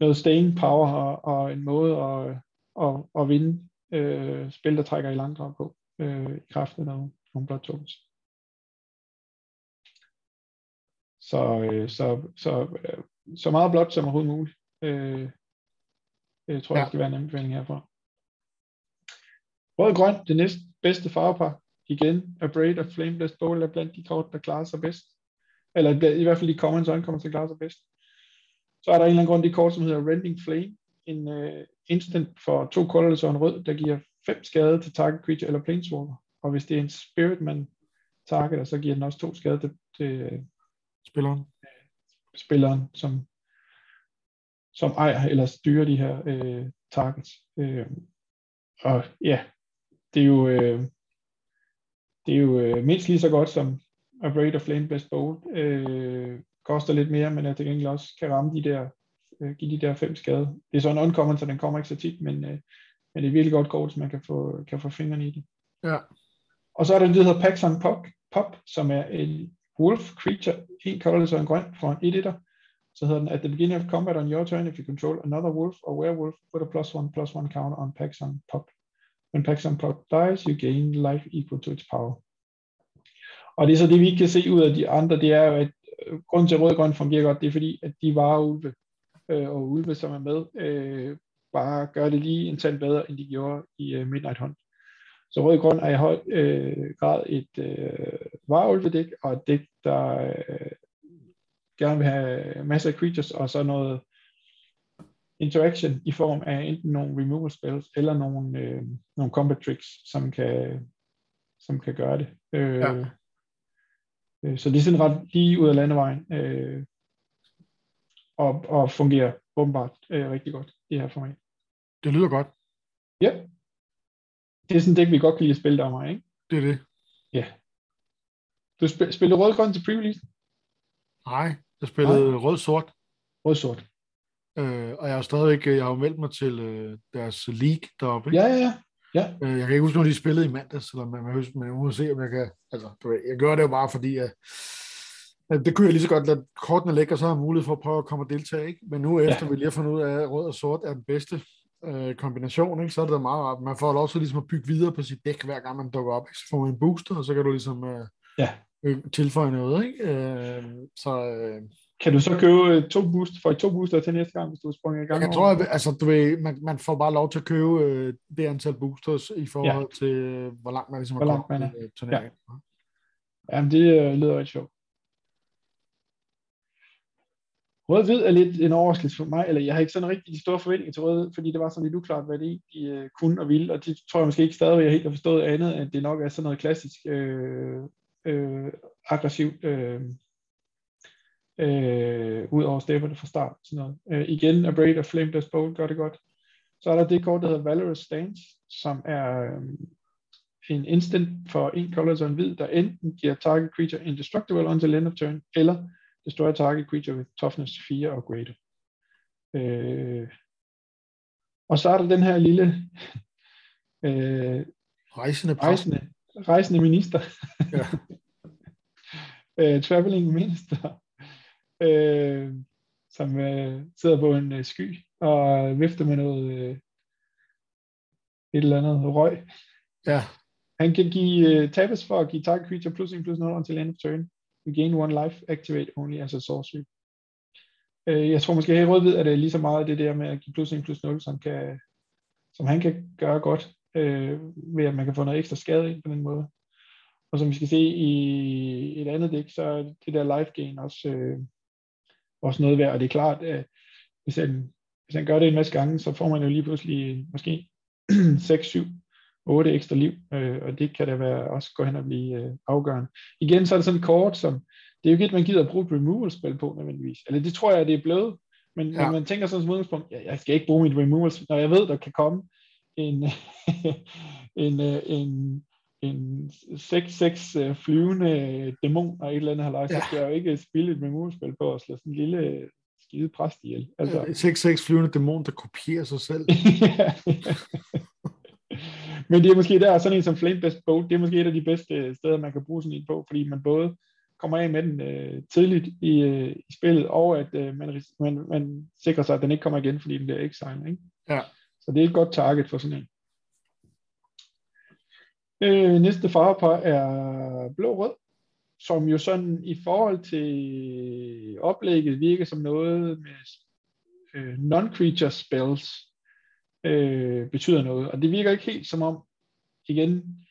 noget staying power og, og en måde at, at, at vinde øh, spil, der trækker i langdrag på, øh, i kraft af nogle, nogle blot tokens. Så, øh, så, så, øh, så meget blot som overhovedet muligt. Øh, jeg tror, ja. det skal være en anbefaling herfra. Rød og grøn, det næste bedste farvepar. Igen, A Braid og Flameless Bowl er blandt de kort, der klarer sig bedst. Eller i hvert fald de commons kommer til at klare sig bedst. Så er der en eller anden grund de kort, som hedder Rending Flame. En uh, instant for to colorless og en rød, der giver 5 skade til target creature eller planeswalker. Og hvis det er en spirit, man targeter, så giver den også to skade til, til spilleren. spilleren, som, som ejer eller styrer de her uh, targets. Uh, og ja, det er jo, øh, det er jo øh, mindst lige så godt som A Braid of Flame Best Bowl. Øh, koster lidt mere, men at det egentlig også kan ramme de der, øh, give de der fem skade. Det er så en uncommon, så den kommer ikke så tit, men, øh, men det er virkelig godt kort, så man kan få, kan få fingrene i det. Ja. Og så er der det, der hedder Paxson Pop, Pop, som er en wolf creature, en colorless og en grøn for en 1 Så hedder den, at the beginning of combat on your turn, if you control another wolf or werewolf, put a plus one, plus one counter on Paxson Pop. When Paxton Pop dies, you gain life equal to its power. Og det er så det, vi ikke kan se ud af de andre, det er jo, at øh, grunden til, at rød og grøn fungerer godt, det er fordi, at de var ulve, øh, og ulve, som er med, øh, bare gør det lige en tand bedre, end de gjorde i øh, Midnight Hunt. Så rød grøn er i høj øh, grad et øh, varulvedæk, og et dæk, der øh, gerne vil have masser af creatures, og så noget interaction i form af enten nogle removal spells eller nogle, øh, nogle combat tricks, som kan, som kan gøre det. Øh, ja. øh, så det er sådan ret lige ud af landevejen, øh, og, og fungerer åbenbart øh, rigtig godt i det her format. Det lyder godt. Ja. Det er sådan det, vi godt kan lide at spille der mig, ikke? Det er det. Ja. Du spil, spillede rød-grøn til pre-release? Nej, jeg spillede rød-sort. Rød-sort. Øh, og jeg har stadigvæk, jeg har jo meldt mig til øh, deres league deroppe. Ikke? Ja, ja, ja. Øh, jeg kan ikke huske, når de spillede i mandags, eller man, man, man må se, om jeg kan, altså, jeg gør det jo bare fordi, at, at det kunne jeg lige så godt lade kortene lægge, og så har jeg mulighed for at prøve at komme og deltage, ikke? Men nu efter ja. vi lige har fundet ud af, at rød og sort er den bedste øh, kombination, ikke? så er det da meget rart. Man får også ligesom at bygge videre på sit dæk, hver gang man dukker op. Ikke? Så får man en booster, og så kan du ligesom øh, ja. tilføje noget. Ikke? Øh, så, øh, kan du så købe øh, to boost, for to booster til næste gang, hvis du sprunget i gang? Jeg tror, at altså, du ved, man, man får bare lov til at købe øh, det antal boosters i forhold ja. til, øh, hvor langt man ligesom hvor langt man er. Øh, turneringen. Ja. Jamen, det øh, lyder rigtig sjovt. Rød-hvid er lidt en overraskelse for mig, eller jeg har ikke sådan rigtig de store forventninger til rød, fordi det var sådan lidt uklart, hvad det de øh, kunne og ville, og det tror jeg måske ikke stadig, jeg helt har forstået andet, at det nok er sådan noget klassisk øh, øh, aggressivt øh, øh, ud over stepperne fra start. Sådan noget. Øh, igen, A Braid og Dust Bowl gør det godt. Så er der det kort, der hedder Valorous Stance, som er øh, en instant for en color og en hvid, der enten giver target creature indestructible until end of turn, eller destroy target creature with toughness 4 og greater. Øh, og så er der den her lille øh, rejsende, rejsende, rejsende minister. Ja. øh, traveling minister øh, som øh, sidder på en øh, sky og vifter med noget øh, et eller andet røg. Ja. Han kan give øh, tabes for at give target creature plus 1 plus 0 until end of turn. You gain one life, activate only as a sorcery. Øh, jeg tror måske at i ved, at det er lige så meget det der med at give plus 1 plus 0, som, kan, som han kan gøre godt, øh, ved at man kan få noget ekstra skade ind på den måde. Og som vi skal se i et andet dæk, så er det der life gain også, øh, også noget værd. Og det er klart, at hvis han, hvis han gør det en masse gange, så får man jo lige pludselig måske 6, 7, 8 ekstra liv, øh, og det kan da være også gå hen og blive øh, afgørende. Igen så er det sådan et kort, som det er jo ikke et, man gider at bruge et removal-spil på nødvendigvis. Eller det tror jeg, det er blevet, men, ja. men man tænker sådan som udgangspunkt, ja, jeg skal ikke bruge mit removal, når jeg ved, der kan komme en, en, øh, en, en 6-6 øh, flyvende dæmon og et eller andet halvøj, ja. så skal jeg jo ikke spille et removal-spil på at slå sådan en lille skide præst ihjel. Altså. 6-6 flyvende dæmon, der kopierer sig selv. Men det er måske der, sådan en som Flame Best Boat, det er måske et af de bedste steder, man kan bruge sådan en på, fordi man både kommer af med den øh, tidligt i, øh, i spillet, og at øh, man, man, man sikrer sig, at den ikke kommer igen, fordi den bliver exiled. Ikke? Ja. Så det er et godt target for sådan en. Øh, næste farvepar er blå-rød, som jo sådan i forhold til oplægget virker som noget med øh, non-creature spells øh, betyder noget. Og det virker ikke helt som om, igen,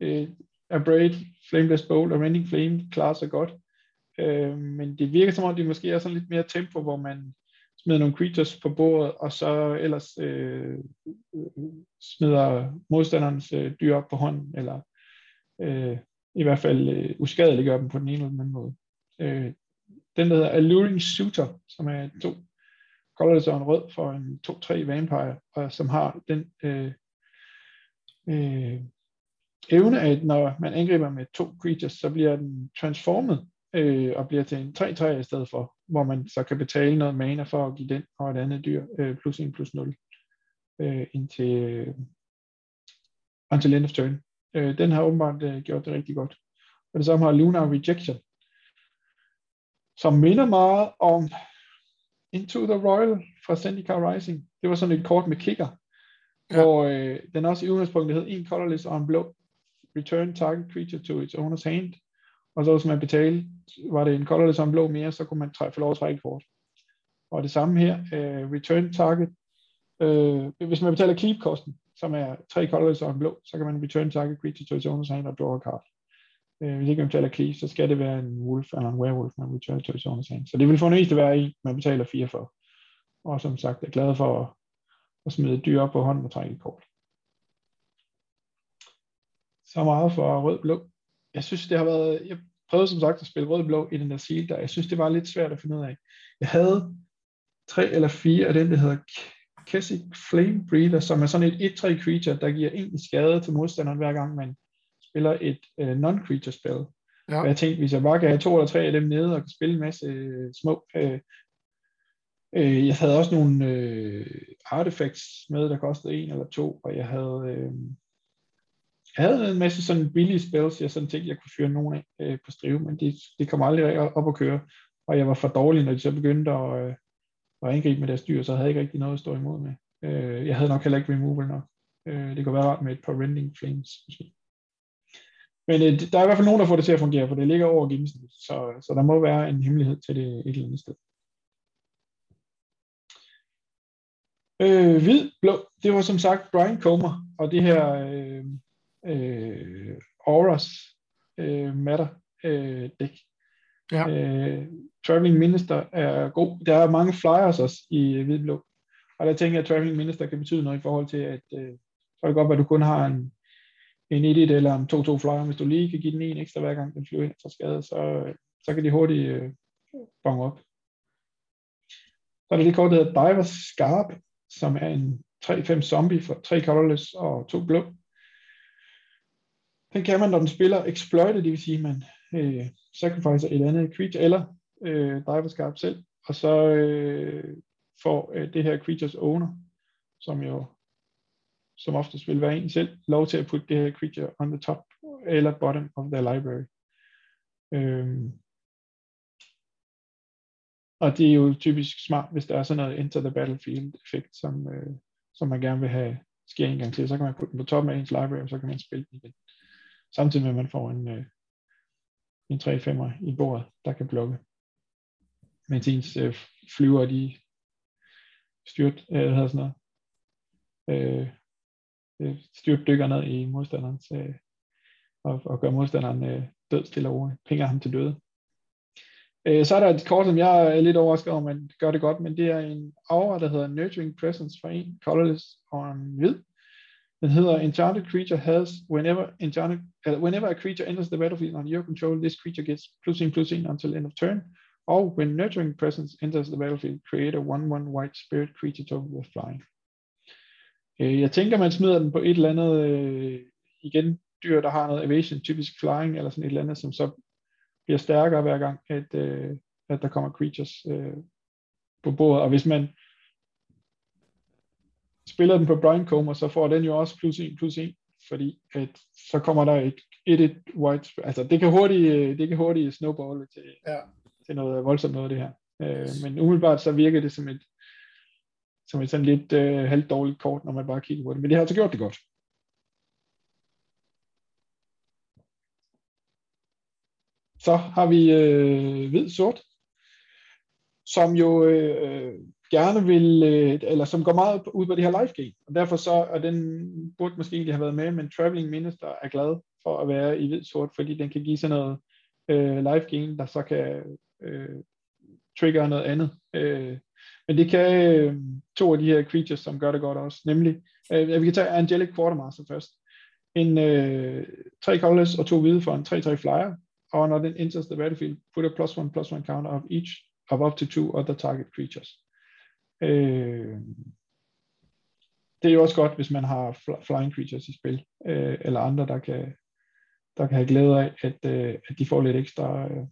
øh, Abrade, Flameless Bolt og Rending Flame klarer sig godt. Øh, men det virker som om, det måske er sådan lidt mere tempo, hvor man smider nogle creatures på bordet, og så ellers øh, smider modstanderens øh, dyr op på hånden, eller øh, i hvert fald øh, uskadeliggør dem på den ene eller den anden måde. Øh, den der hedder Alluring Suitor, som er to colorless og en rød for en 2-3 vampire, og som har den øh, øh, evne, at når man angriber med to creatures, så bliver den transformet øh, og bliver til en 3-3 i stedet for, hvor man så kan betale noget mana for at give den og et andet dyr øh, plus 1 plus 0 øh, indtil, øh, until end of turn. Øh, den har åbenbart øh, gjort det rigtig godt. Og det samme har Lunar Rejection, som minder meget om Into the Royal fra Zendikar Rising. Det var sådan et kort med kicker, ja. hvor øh, den også i udgangspunktet hed en colorless og en blå. Return target creature to its owner's hand. Og så hvis man betalte, var det en colorless og en blå mere, så kunne man træ, få lov at trække kort. Og det samme her, øh, return target. Øh, hvis man betaler keep-kosten, som er tre colorless og en blå, så kan man return target creature to its owner's hand og draw a card. Øh, hvis ikke man betaler key, så skal det være en wolf eller en werewolf, man return to its owner's hand. Så det vil for at være en, man betaler fire for. Og som sagt, er glad for at, at smide dyr op på hånden og trække et kort. Så meget for rød-blå. Jeg synes, det har været... Jeg prøvede som sagt at spille rød-blå i den der seal der. Jeg synes, det var lidt svært at finde ud af. Jeg havde tre eller fire af den, der hedder Kessic Flame Breather, som er sådan et 1-3 creature, der giver en skade til modstanderen hver gang man spiller et uh, non-creature spil. Ja. Og jeg tænkte, hvis jeg bare kan have to eller tre af dem nede og kan spille en masse uh, små... Uh, uh, jeg havde også nogle uh, artifacts med, der kostede en eller to, og jeg havde... Uh, jeg havde en masse sådan billige spells, jeg sådan tænkte, jeg kunne fyre nogen af uh, på strive, men det, det kom aldrig op at køre. Og jeg var for dårlig, når de så begyndte at, uh, at angribe med deres dyr, så havde jeg ikke rigtig noget at stå imod med. Uh, jeg havde nok heller ikke removal nok. Uh, det kunne være rart med et par rending flames, måske. Men øh, der er i hvert fald nogen, der får det til at fungere, for det ligger over gennemsnittet, så, så der må være en hemmelighed til det et eller andet sted. Øh, hvid, blå, det var som sagt Brian Comer, og det her øh, øh, Auras øh, Matter øh, dæk. Ja. Øh, Traveling Minister er god. Der er mange flyers også i hvid blå. Og der tænker jeg, at Traveling Minister kan betyde noget i forhold til, at øh, så er det godt, at du kun har en en 1 eller en 2-2 flyer. Hvis du lige kan give den en ekstra hver gang den flyver ind fra skade, så, så kan de hurtigt øh, bonge op. Så er der det kort, der hedder Diver Scarp, som er en 3-5 zombie for 3 colorless og 2 blå. Den kan man, når den spiller exploited, det vil sige, man øh, sacrificer et andet creature, eller øh, Diver Scarp selv, og så øh, får øh, det her creatures owner, som jo som oftest vil være en selv, lov til at putte det her creature on the top eller bottom of their library. Øhm. Og det er jo typisk smart, hvis der er sådan noget enter the battlefield effekt, som, øh, som man gerne vil have sker en gang til, så kan man putte den på toppen af ens library, og så kan man spille den igen. Samtidig med, at man får en, øh, en 3-5'er i bordet, der kan blokke. mens ens øh, flyver, de styrt, øh, hvad hedder sådan noget, øh, øh, styrt dykker ned i modstanderens, øh, og, og gør modstanderen øh, død stille og roligt, pinger ham til døde. Øh, så er der et kort, som jeg er lidt overrasket over, men gør det godt, men det er en aura, der hedder Nurturing Presence for en, colorless og en hvid. Den hedder Enchanted Creature has, whenever, enchanted, uh, whenever a creature enters the battlefield under your control, this creature gets plus 1 plus 1 until end of turn. Og when Nurturing Presence enters the battlefield, create a 1-1 white spirit creature token with flying. Øh, jeg tænker, man smider den på et eller andet, øh, igen, dyr, der har noget evasion, typisk flying, eller sådan et eller andet, som så bliver stærkere hver gang, at, øh, at der kommer creatures øh, på bordet. Og hvis man spiller den på Brian Comer, så får den jo også plus 1 plus 1, fordi at så kommer der et, et, et white, altså det kan hurtigt, øh, det kan hurtigt snowballe til, ja. til noget voldsomt noget det her. Øh, men umiddelbart så virker det som et, som er sådan lidt øh, halvdårligt kort, når man bare kigger på det. Men det har altså gjort det godt. Så har vi øh, hvid-sort, som jo øh, gerne vil, øh, eller som går meget ud på det her live game, og derfor så, og den burde måske egentlig have været med, men Traveling Minister er glad for at være i hvid-sort, fordi den kan give sådan noget øh, live game, der så kan øh, trigger noget andet. Øh, men det kan øh, to af de her creatures, som gør det godt også, nemlig, øh, vi kan tage Angelic Quartermaster først. En øh, tre colorless og to hvide for en 3-3 flyer, når den enters the battlefield, put a plus one plus one counter of each of up to two other target creatures. Øh, det er jo også godt, hvis man har flying creatures i spil, øh, eller andre, der kan, der kan have glæde af, at, øh, at de får lidt ekstra øh,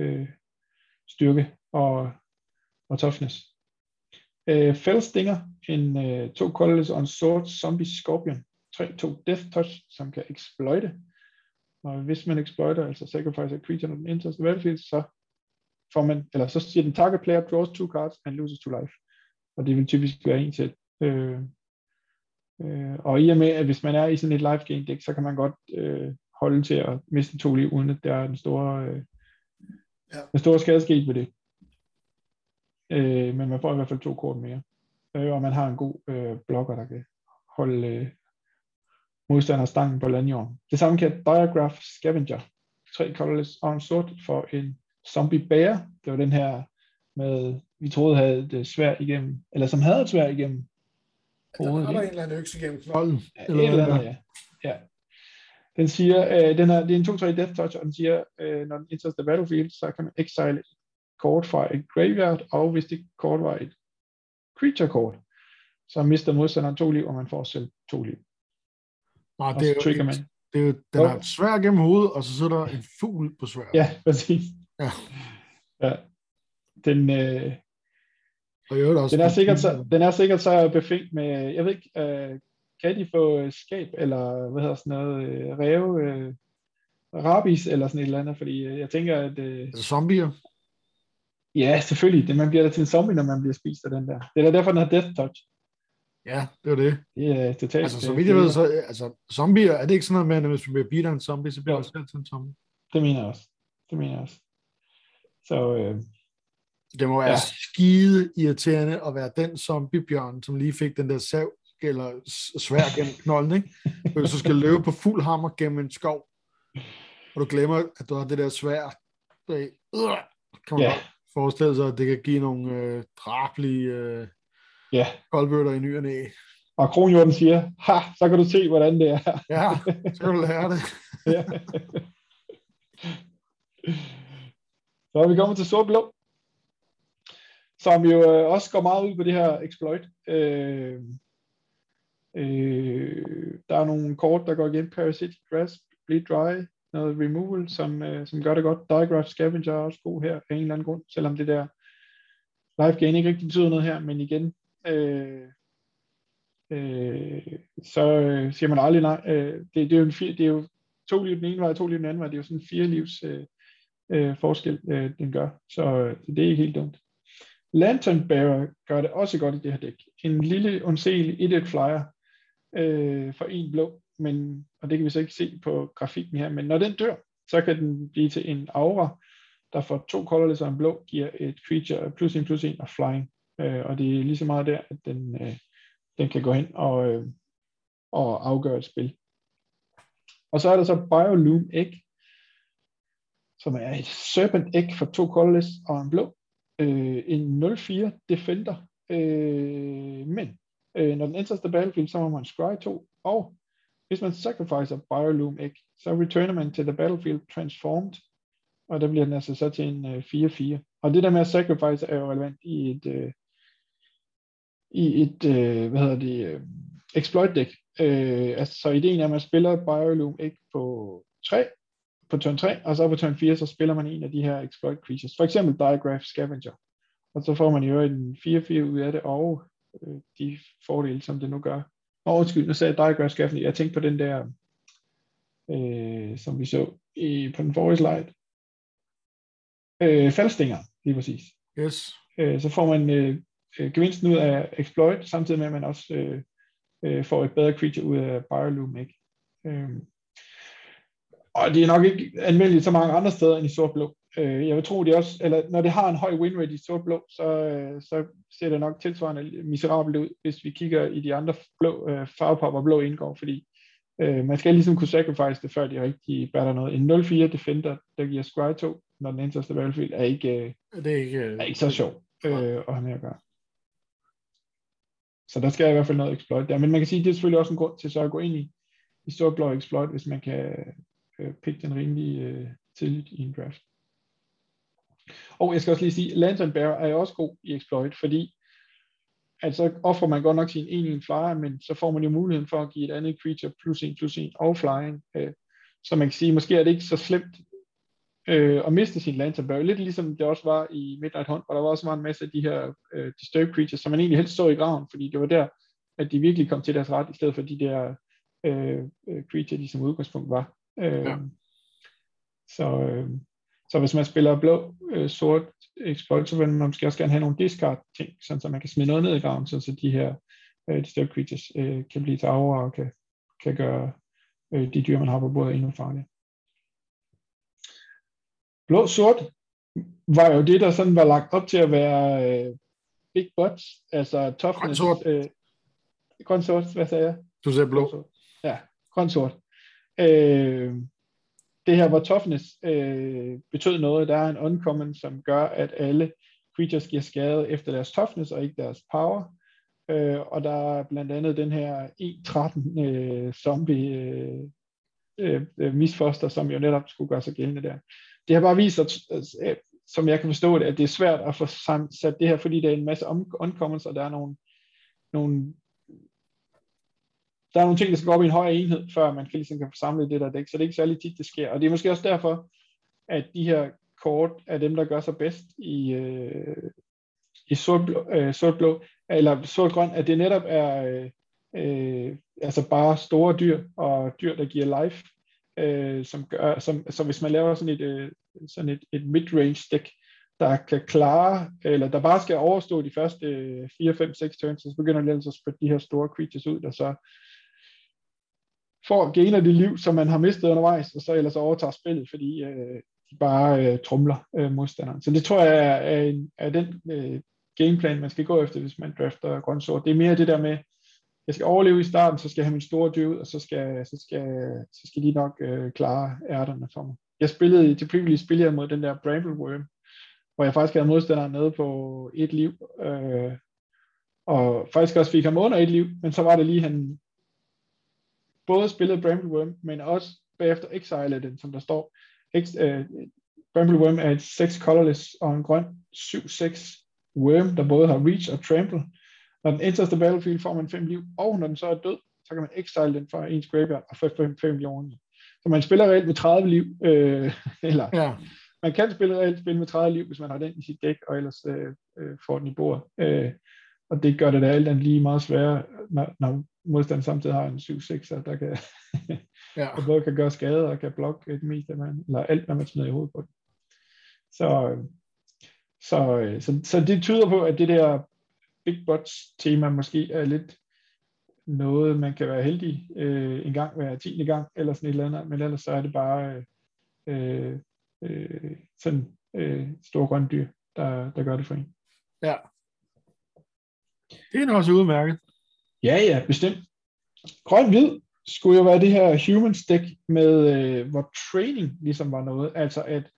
øh styrke og, og toughness. Øh, Fellstinger, en øh, to colorless on sword zombie scorpion, 3-2 death touch, som kan exploite og hvis man exploiter, altså sacrifice a creature on the enters the battlefield, så får man, eller så siger den target player draws two cards and loses to life. Og det vil typisk være en til. Øh, øh, og i og med, at hvis man er i sådan et live game deck, så kan man godt øh, holde til at miste to liv, uden at der er den store, øh, ja. den store skade sket ved det. Øh, men man får i hvert fald to kort mere. Øh, og man har en god øh, blokker, der kan holde, øh, modstanderstangen på landjorden. Det samme kan Diagraph Scavenger, tre colorless og en sort for en zombie bear. Det var den her med, vi troede havde det svært igennem, eller som havde det svært igennem hovedet. Der er en eller anden økse igennem knolden. Ja, eller, eller andet, ja. ja. Den siger, øh, den er, det er en 2-3 death touch, og den siger, øh, når den enters the battlefield, så kan man exile et kort fra et graveyard, og hvis det kort var et creature kort, så mister modstanderen to liv, og man får selv to liv. Nej, det er, jo, trigger man. det er jo, den har svær gennem hovedet, og så sidder der en fugl på svær. Ja, præcis. Ja. ja. Den, øh, og jo, også den, er sikkert så, den er sikkert så befængt med, jeg ved ikke, øh, kan de få skab, eller hvad hedder sådan noget, øh, ræve, øh, rabis, eller sådan et eller andet, fordi øh, jeg tænker, at... Øh, altså zombier? Ja, selvfølgelig. Det, man bliver da til en zombie, når man bliver spist af den der. Det er derfor, den har death touch. Ja, det var det. Det er totalt. Altså, så vidt jeg ved, så, altså, zombier, er det ikke sådan noget med, at hvis man bliver beat af en zombie, så bliver man også altid en zombie? Det mener jeg også. Det mener jeg også. Så, øh, det må være ja. skide irriterende at være den zombiebjørn, som lige fik den der sav eller svær gennem knolden, ikke? Du skal løbe på fuld hammer gennem en skov, og du glemmer, at du har det der svær, øh, kan man ja. Forestille sig, at det kan give nogle øh, drabelige øh, Ja. Koldbøtter i ny og næ. Og Kronjorden siger, ha, så kan du se, hvordan det er. ja, så kan du lære det. ja. Så er vi kommet til sort-blå, som jo øh, også går meget ud på det her exploit. Øh, øh, der er nogle kort, der går igen. Parasitic Grasp, Bleed Dry, noget removal, som, øh, som gør det godt. Diagraph Scavenger er også god her af en eller anden grund, selvom det der live gain ikke rigtig betyder noget her, men igen, øh, øh, så øh, siger man aldrig nej. Øh, det, det, er jo en det er jo to liv den ene vej, to liv den anden vej. Det er jo sådan en fire livs øh, øh, forskel, øh, den gør. Så øh, det er ikke helt dumt. Lantern Bearer gør det også godt i det her dæk. En lille onselig 1 flyer øh, for en blå, men, og det kan vi så ikke se på grafikken her, men når den dør, så kan den blive til en aura, der får to colorless og en blå, giver et creature plus en plus en og flying. Øh, og det er lige så meget der, at den, øh, den kan gå hen og, øh, og afgøre et spil. Og så er der så Bioloom Egg, som er et Serpent Egg for to colorless og en blå. Øh, en 0-4 Defender. Øh, men øh, når den enters the battlefield, så må man scry 2, og hvis man sacrificer Bioloom Egg, så returner man til the battlefield transformed, og der bliver den altså så til en øh, 4-4. Og det der med at sacrifice er jo relevant i et, øh, i et øh, hvad hedder det, øh, exploit deck. Øh, altså, så ideen er, at man spiller Bioloom Egg på 3, på turn 3, og så på turn 4, så spiller man en af de her exploit creatures. For eksempel Diagraph Scavenger. Og så får man jo en 4-4 ud af det, og øh, de fordele, som det nu gør. Og undskyld, nu sagde jeg Diagraph Scavenger. Jeg tænkte på den der, øh, som vi så i, på den forrige slide. Øh, faldstinger, lige præcis. Yes. Øh, så får man øh, øh, gevinsten ud af exploit, samtidig med at man også øh, øh, får et bedre creature ud af Bioloom, ikke? Øh, og det er nok ikke anvendeligt så mange andre steder end i sort-blå. Øh, jeg vil tro, det også, eller når det har en høj win rate i sort-blå, så, øh, så ser det nok tilsvarende miserabelt ud, hvis vi kigger i de andre blå, øh, farvepop, hvor blå indgår, fordi øh, man skal ligesom kunne sacrifice det, før de rigtig batter noget. En 0-4 defender, der giver scry 2, når den interste battlefield, er ikke, øh, det er ikke, er ikke så sjov øh, at have med at gøre. Så der skal i hvert fald noget exploit der. Men man kan sige, at det er selvfølgelig også en grund til så at gå ind i, i sort blå exploit, hvis man kan øh, pick den rimelige øh, tidligt i en draft. Og jeg skal også lige sige, Lantern Bearer er også god i exploit, fordi at så offrer man godt nok sin en i en flyer, men så får man jo muligheden for at give et andet creature plus en plus en og flying. Øh, så man kan sige, måske er det ikke så slemt øh, at miste sin Lantern Bearer. Lidt ligesom det også var i Midnight Hunt, hvor der var også var en masse af de her øh, disturbed creatures, som man egentlig helst så i graven, fordi det var der, at de virkelig kom til deres ret, i stedet for de der øh, øh creature, de som udgangspunkt var. Øh, ja. Så, øh, så hvis man spiller blå, øh, sort exploit, så vil man måske også gerne have nogle discard ting, sådan så man kan smide noget ned i graven, så de her øh, disturbed creatures øh, kan blive til arver og kan, kan gøre øh, de dyr, man har på bordet endnu farligere. Blå sort var jo det, der sådan var lagt op til at være øh, big butts, altså toughness. Grøn sort. Øh, grøn sort, hvad sagde jeg? Du sagde blå. Ja, grøn sort. Øh, det her, hvor toughness øh, betød noget, der er en uncommon, som gør, at alle creatures giver skade efter deres toughness og ikke deres power. Øh, og der er blandt andet den her E13 øh, zombie øh, øh, misfoster, som jo netop skulle gøre sig gældende der. Det har bare vist, at, øh, som jeg kan forstå det, at det er svært at få sat det her, fordi der er en masse uncommons, og der er nogle, nogle der er nogle ting, der skal gå op i en højere enhed, før man kan, ligesom kan få samlet det der dæk, så det er ikke særlig tit, det sker. Og det er måske også derfor, at de her kort er dem, der gør sig bedst i, øh, i sort-blå, øh, sort-blå, eller sort-grøn, at det netop er øh, øh, altså bare store dyr, og dyr, der giver life, øh, som gør, som, så hvis man laver sådan et, øh, sådan et, et mid-range deck, der kan klare, eller der bare skal overstå de første 4, 5, 6 turns, så begynder det altså at spytte de her store creatures ud, der så får gener det liv, som man har mistet undervejs, og så ellers overtager spillet, fordi øh, de bare øh, trumler øh, modstanderen. Så det tror jeg er, er, en, er den øh, gameplan, man skal gå efter, hvis man drafter grøn sort. Det er mere det der med, jeg skal overleve i starten, så skal jeg have min store dyr ud, og så skal, så skal, så skal de nok øh, klare ærterne for mig. Jeg spillede til previously spillede jeg mod den der Brambleworm, hvor jeg faktisk havde modstanderen nede på et liv, øh, og faktisk også fik ham under et liv, men så var det lige, han både spillede Brambleworm, men også bagefter exilede den, som der står. Ex, uh, Brambleworm er et 6 colorless og en grøn 7-6 worm, der både har reach og trample. Når den enters the battlefield, får man 5 liv, og når den så er død, så kan man exile den fra ens graveyard og få 5, 5 liv Så man spiller reelt med 30 liv, øh, eller ja. man kan spille reelt spille med 30 liv, hvis man har den i sit dæk, og ellers øh, øh, får den i bordet. Øh, og det gør det da alt andet lige meget sværere, når, når modstanderen samtidig har en 7-6'er, der kan ja. der både kan gøre skade og kan blokke et mest af man, eller alt, hvad man smider i hovedet på det. Så, så, så, så det tyder på, at det der Big Bots tema måske er lidt noget, man kan være heldig øh, en gang hver tiende gang, eller sådan et eller andet, men ellers så er det bare øh, øh, sådan øh, store grønne dyr, der, der gør det for en. Ja. Det er også udmærket. Ja, ja, bestemt. Grøn-hvid skulle jo være det her human deck, med, øh, hvor training ligesom var noget. Altså at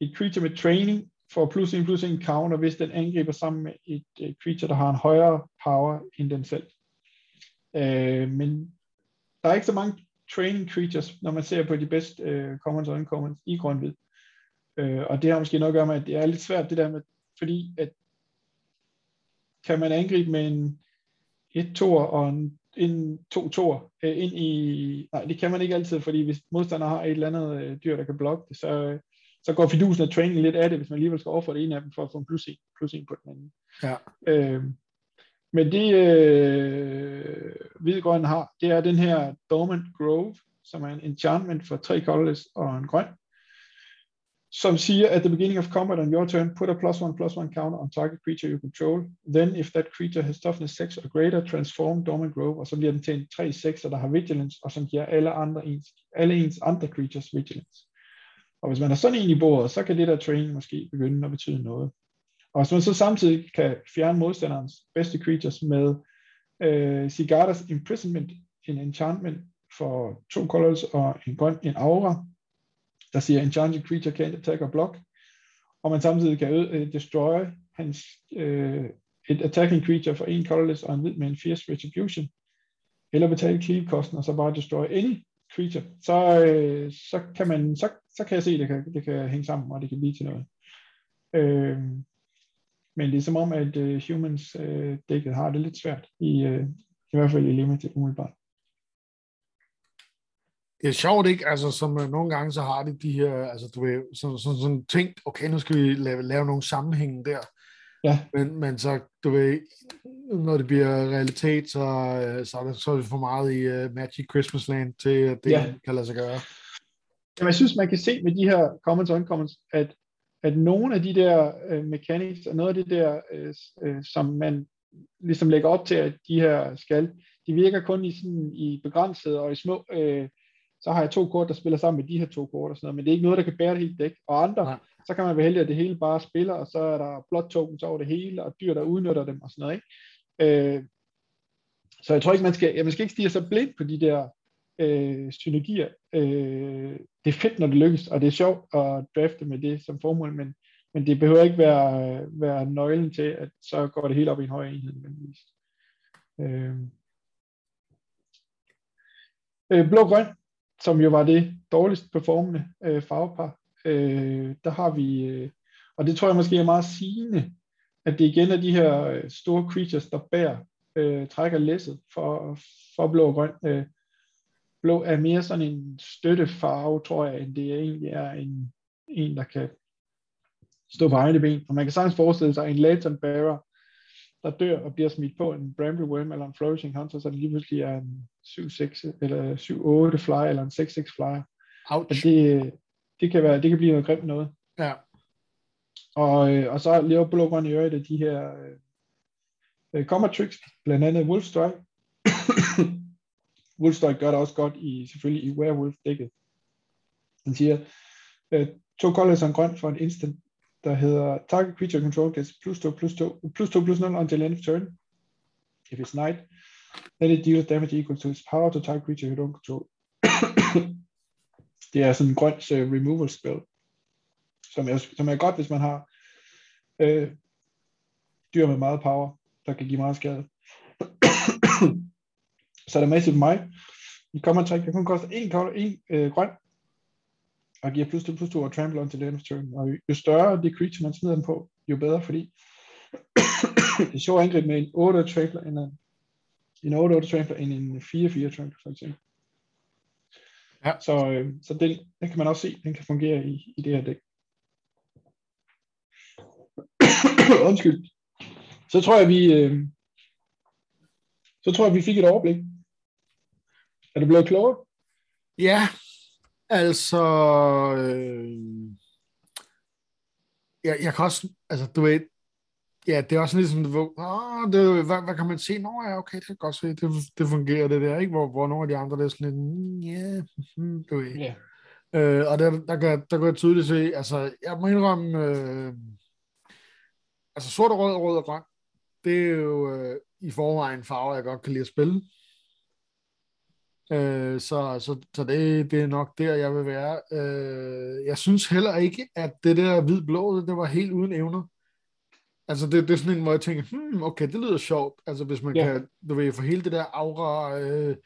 et creature med training får plus en plus en counter, hvis den angriber sammen med et øh, creature, der har en højere power end den selv. Øh, men der er ikke så mange training creatures, når man ser på de bedste øh, commons og uncommons i grøn-hvid. Øh, og det har måske noget at gøre med, at det er lidt svært det der med, fordi at kan man angribe med en et tor og en, en to tor øh, ind i, nej det kan man ikke altid, fordi hvis modstander har et eller andet øh, dyr, der kan blokke det, så, så går fidusen af training lidt af det, hvis man alligevel skal ofre det ene af dem for at få en plus en, plus en på den anden. Ja. Øh, men det øh, hvidgrøn har, det er den her Dormant Grove, som er en enchantment for tre colorless og en grøn, som siger, at the beginning of combat on your turn, put a plus one plus one counter on target creature you control. Then, if that creature has toughness 6 or greater, transform Dormant Grove, og så bliver den til en 3-6, der har vigilance, og som giver alle, andre ens, alle ens andre creatures vigilance. Og hvis man har sådan en i bordet, så kan det der training måske begynde at betyde noget. Og hvis man så samtidig kan fjerne modstanderens bedste creatures med øh, Sigardas Imprisonment, en enchantment for to colors og en grøn, en aura, der siger enchanted creature can't attack or block, og man samtidig kan øh, destroy hans, øh, et attacking creature for en colorless og en hvid med en fierce retribution, eller betale cleave kosten og så bare destroy any creature, så, øh, så, kan man, så, så kan jeg se, at det kan, det kan hænge sammen, og det kan blive til noget. Øh, men det er som om, at uh, humans uh, dækket har det lidt svært, i, uh, i hvert fald i limited umiddelbart det er sjovt, ikke? Altså, som uh, nogle gange, så har de de her, altså, du ved, sådan, sådan, sådan tænkt, okay, nu skal vi lave, lave nogle sammenhænge der. Ja. Men, men så, du ved, når det bliver realitet, så, uh, så, er, det, så er det for meget i uh, Magic Christmas Land til, at det ja. kan lade sig gøre. Jamen, jeg synes, man kan se med de her comments og uncomments, at, at nogle af de der uh, mechanics, og noget af det der, uh, uh, som man ligesom lægger op til, at de her skal, de virker kun i, sådan, i begrænset og i små uh, så har jeg to kort, der spiller sammen med de her to kort og sådan noget, men det er ikke noget, der kan bære det hele dæk. Og andre, Nej. så kan man være heldig, at det hele bare spiller, og så er der blot tokens over det hele, og dyr, der udnytter dem og sådan noget. Ikke? Øh, så jeg tror ikke, man skal, ja, man skal ikke stige så blind på de der øh, synergier. Øh, det er fedt, når det lykkes, og det er sjovt at drafte med det som formål, men, men det behøver ikke være, være nøglen til, at så går det hele op i en høj enhed. Øh. Øh, blå-grøn, som jo var det dårligst performende øh, farvepar, øh, der har vi, øh, og det tror jeg måske er meget sigende, at det igen er de her øh, store creatures, der bærer, øh, trækker læsset for, for blå og grøn. Øh, blå er mere sådan en støttefarve, tror jeg, end det egentlig er en, en der kan stå på egne ben. Og man kan sagtens forestille sig en Latent Bearer, der dør og bliver smidt på en Bramble Worm eller en Flourishing Hunter, så det lige pludselig er en 7-6 eller 7-8 flyer eller en 6-6 flyer. Ouch. det, det, kan være, det kan blive noget grimt noget. Ja. Og, øh, og så lever Blå i øvrigt af de her øh, øh Combat Tricks, blandt andet Wolf Strike. Wolf Strike gør det også godt i, selvfølgelig i Werewolf-dækket. Han siger, øh, to colors og en grøn for en instant der hedder target creature control gets plus 2 plus 2 plus 2 plus 0 until end of turn. If it's night, then it deals damage equal to its power to target creature you don't control. det er sådan en grøn uh, removal spell, som er, som er godt, hvis man har øh, dyr med meget power, der kan give meget skade. så er der Massive mig. I kommer træk, kan kun koste en, en øh, grøn, og giver plus 2 plus 2 og trample on til the end of turn. Og jo større det creature, man smider den på, jo bedre, fordi det er sjovt angreb med en 8 trampler end en, en 8 8 trampler end en 4 4 trampler, for eksempel. Ja. Så, øh, så den, den kan man også se, den kan fungere i, i det her dæk. Undskyld. Så tror jeg, vi, øh, så tror jeg, vi fik et overblik. Er du blevet klogere? Ja, Altså, øh, jeg, jeg kan også, altså du ved, ja, det er også ligesom, åh, det, hvad, hvad kan man se? Nå ja, okay, det kan godt se, det, det fungerer det der, ikke? Hvor, hvor nogle af de andre, det er sådan lidt, mm, ja, yeah, du ved. Yeah. Øh, og der, der, kan, der kan jeg tydeligt se, altså, jeg må indrømme, øh, altså sort og rød, rød og grøn, det er jo øh, i forvejen farver, jeg godt kan lide at spille. Øh, så så, så det, det er nok der, jeg vil være. Øh, jeg synes heller ikke, at det der hvid-blå, det var helt uden evner. Altså, det, det er sådan en, hvor jeg tænker, hmm, okay, det lyder sjovt. Altså, hvis man ja. kan, du ved, få hele det der aura, øh,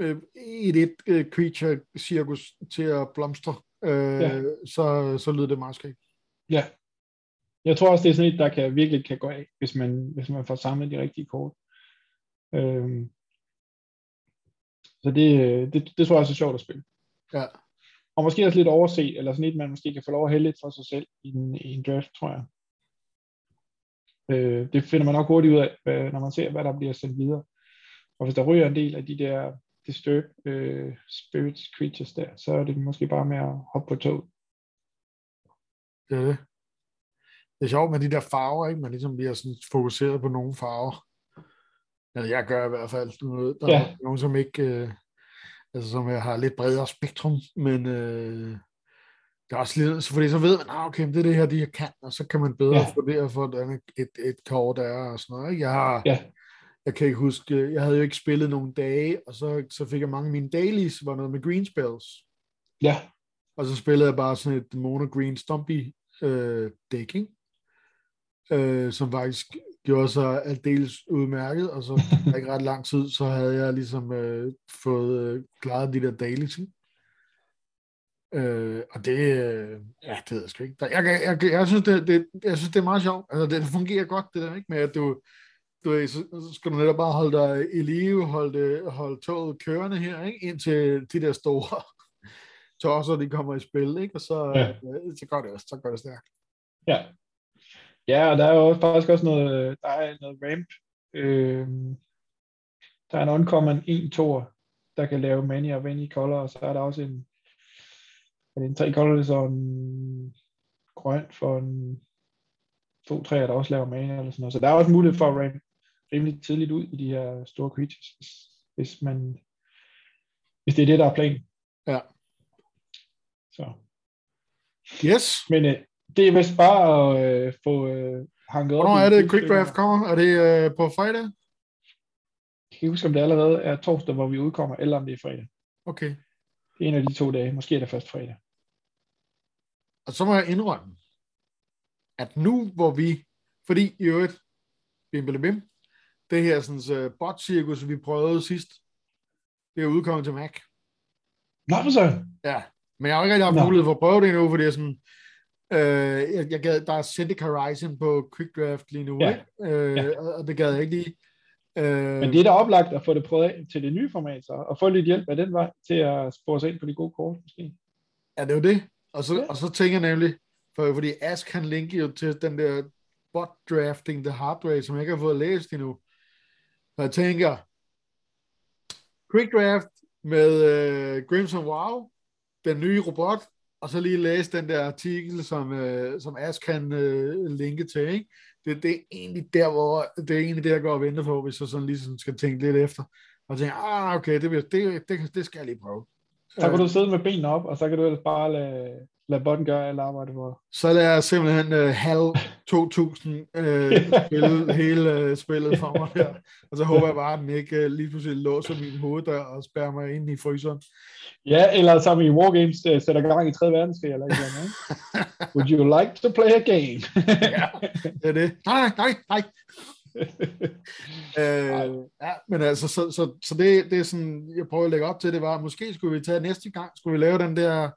øh, et et øh, creature-cirkus til at blomstre, øh, ja. så, så lyder det meget skægt. Ja. Jeg tror også, det er sådan et, der kan, virkelig kan gå af, hvis man, hvis man får samlet de rigtige kort. Øh, så det, det, det tror jeg også er sjovt at spille. Ja. Og måske også lidt overse, eller sådan et, man måske kan få lov at hælde lidt for sig selv i en, i en draft, tror jeg. Øh, det finder man nok hurtigt ud af, når man ser, hvad der bliver sendt videre. Og hvis der ryger en del af de der disturb øh, spirits creatures der, så er det måske bare med at hoppe på toget. Det er det. Det er sjovt med de der farver, ikke? Man ligesom bliver sådan fokuseret på nogle farver. Eller jeg gør i hvert fald. Der ja. er nogen, som ikke... Øh, altså som jeg har lidt bredere spektrum, men øh, det er også lidt, fordi så ved man, ah, okay, det er det her, de her kan, og så kan man bedre ja. vurdere, hvordan et, et kort er og sådan noget. Jeg har, ja. jeg kan ikke huske, jeg havde jo ikke spillet nogle dage, og så, så fik jeg mange af mine dailies, var noget med green spells. Ja. Og så spillede jeg bare sådan et mono green stumpy øh, ikke? Øh, som faktisk gjorde sig aldeles udmærket, og så ikke ret lang tid, så havde jeg ligesom øh, fået øh, klaret de der dailies, ikke? Øh, og det, øh, ja, det ved jeg sgu ikke. Jeg, jeg, jeg, jeg, synes, det, det, jeg synes, det er meget sjovt. Altså, det fungerer godt, det der, ikke? Med at du, du så, skal du netop bare holde dig i live, holde, det, holde toget kørende her, ikke? Indtil de der store tosser, de kommer i spil, ikke? Og så, ja. øh, så går det også, så går det stærkt. Ja. Ja, og der er jo faktisk også noget, der er noget ramp. Øh, der er en uncommon 1 2 der kan lave many of any color, og så er der også en er det en tre color, så en grøn for en to træer, der også laver mana eller sådan noget. Så der er også mulighed for at ramp rimelig tidligt ud i de her store creatures, hvis, hvis man hvis det er det, der er planen. Ja. Så. Yes. Men øh, det er vist bare at øh, få øh, hanket op. Hvornår er det, Quick Draft kommer? Er det øh, på fredag? Jeg kan ikke huske, om det allerede er torsdag, hvor vi udkommer, eller om det er fredag. Okay. Det er en af de to dage. Måske er det først fredag. Og så må jeg indrømme, at nu hvor vi, fordi i øvrigt, bim, bim, bim, det her sådan, uh, bot-cirkus, vi prøvede sidst, det er udkommet til Mac. Nå, for så. Ja, men jeg har ikke rigtig haft mulighed for at prøve det endnu, fordi jeg sådan, øh, jeg, jeg gad, der er Syndic Horizon på Quick Draft lige nu, ja. ikke? Øh, ja. og det gad jeg ikke lige. Øh, Men det er da oplagt at få det prøvet af til det nye format, så, og få lidt hjælp af den vej til at spore sig ind på de gode kort, måske. Ja, det er jo det. Og så, ja. og så tænker jeg nemlig, for, fordi Ask kan linke jo til den der bot drafting, the hard way, som jeg ikke har fået læst endnu. Og jeg tænker, quick draft med uh, Grimson Wow, den nye robot, og så lige læse den der artikel, som, øh, som Ask kan øh, linke til, ikke? det, det er egentlig der, hvor det er egentlig der, jeg går og venter på, hvis jeg sådan lige sådan skal tænke lidt efter. Og tænke, ah, okay, det, det, det, det skal jeg lige prøve. Så kan du sidde med benene op, og så kan du bare lade, lade botten gøre alt arbejde for. Så lader jeg simpelthen uh, halv 2000 uh, spille hele uh, spillet for mig her. Og så håber jeg bare, at den ikke uh, lige pludselig låser min hoveddør og spærrer mig ind i fryseren. Ja, eller som i Wargames uh, sætter gang i 3. verdenskrig eller noget andet. Would you like to play a game? ja, det er det. Nej, nej, nej. øh, ja, men altså, så, så, så det, det er sådan, jeg prøver at lægge op til, det var, måske skulle vi tage næste gang, skulle vi lave den der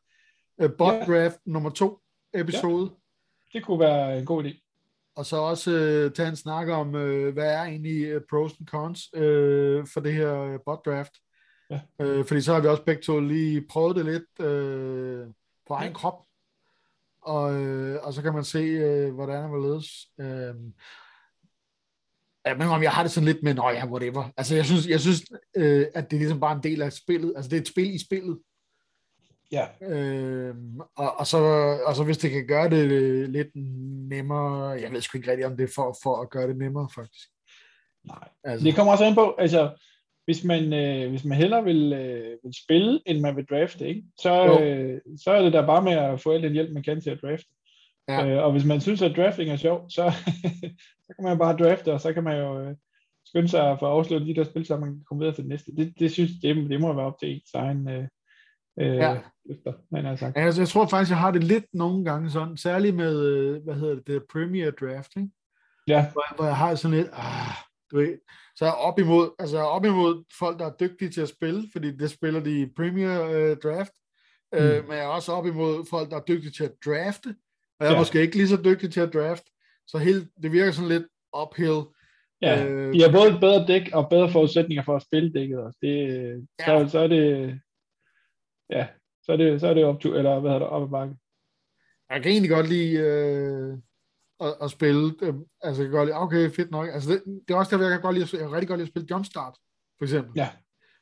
uh, bot draft ja. nummer to episode. Ja. Det kunne være en god idé. Og så også uh, tage en snak om, uh, hvad er egentlig uh, pros and cons uh, for det her uh, bot draft. Ja. Uh, fordi så har vi også begge to lige prøvet det lidt uh, på egen ja. krop. Og, uh, og så kan man se, hvordan det vil ledes. Men om jeg har det sådan lidt med, nå ja, whatever. Altså, jeg synes, jeg synes øh, at det er ligesom bare en del af spillet. Altså, det er et spil i spillet. Ja. Øh, og, og, så, og så hvis det kan gøre det lidt nemmere, jeg ved sgu ikke rigtig, om det er for, for at gøre det nemmere, faktisk. Nej, altså. det kommer også ind på, altså, hvis man, øh, hvis man hellere vil, øh, vil spille, end man vil drafte, ikke? Så, øh, så er det der bare med at få al den hjælp, man kan til at drafte. Ja. Øh, og hvis man synes, at drafting er sjov, så, så kan man jo bare drafte, og så kan man jo øh, skynde sig at få afsluttet de der spil, så man kan komme videre til det næste. Det, det synes det, det må være op til ens egen øh, øh, ja. efter, man har sagt. Altså, jeg tror faktisk, jeg har det lidt nogle gange sådan, særligt med, øh, hvad hedder det, det Premier Draft, ikke? Ja. Hvor, hvor jeg har sådan lidt, ah, du ved, så er jeg op imod, altså op imod folk, der er dygtige til at spille, fordi det spiller de i Premier uh, Draft, mm. uh, men jeg er også op imod folk, der er dygtige til at drafte, og jeg er ja. måske ikke lige så dygtig til at draft, så helt, det virker sådan lidt uphill. Ja, uh, I har både et bedre dæk og bedre forudsætninger for at spille dækket også. Det, ja. så, så er det, ja, så er det, så er det op, eller hvad hedder det, op ad bakken. Jeg kan egentlig godt lide, øh, at, at spille. Øh, altså, jeg kan godt lide, okay, fedt nok. Altså, det, det er også der, jeg kan godt lide, jeg kan rigtig godt lide at spille Jumpstart, for eksempel. Ja.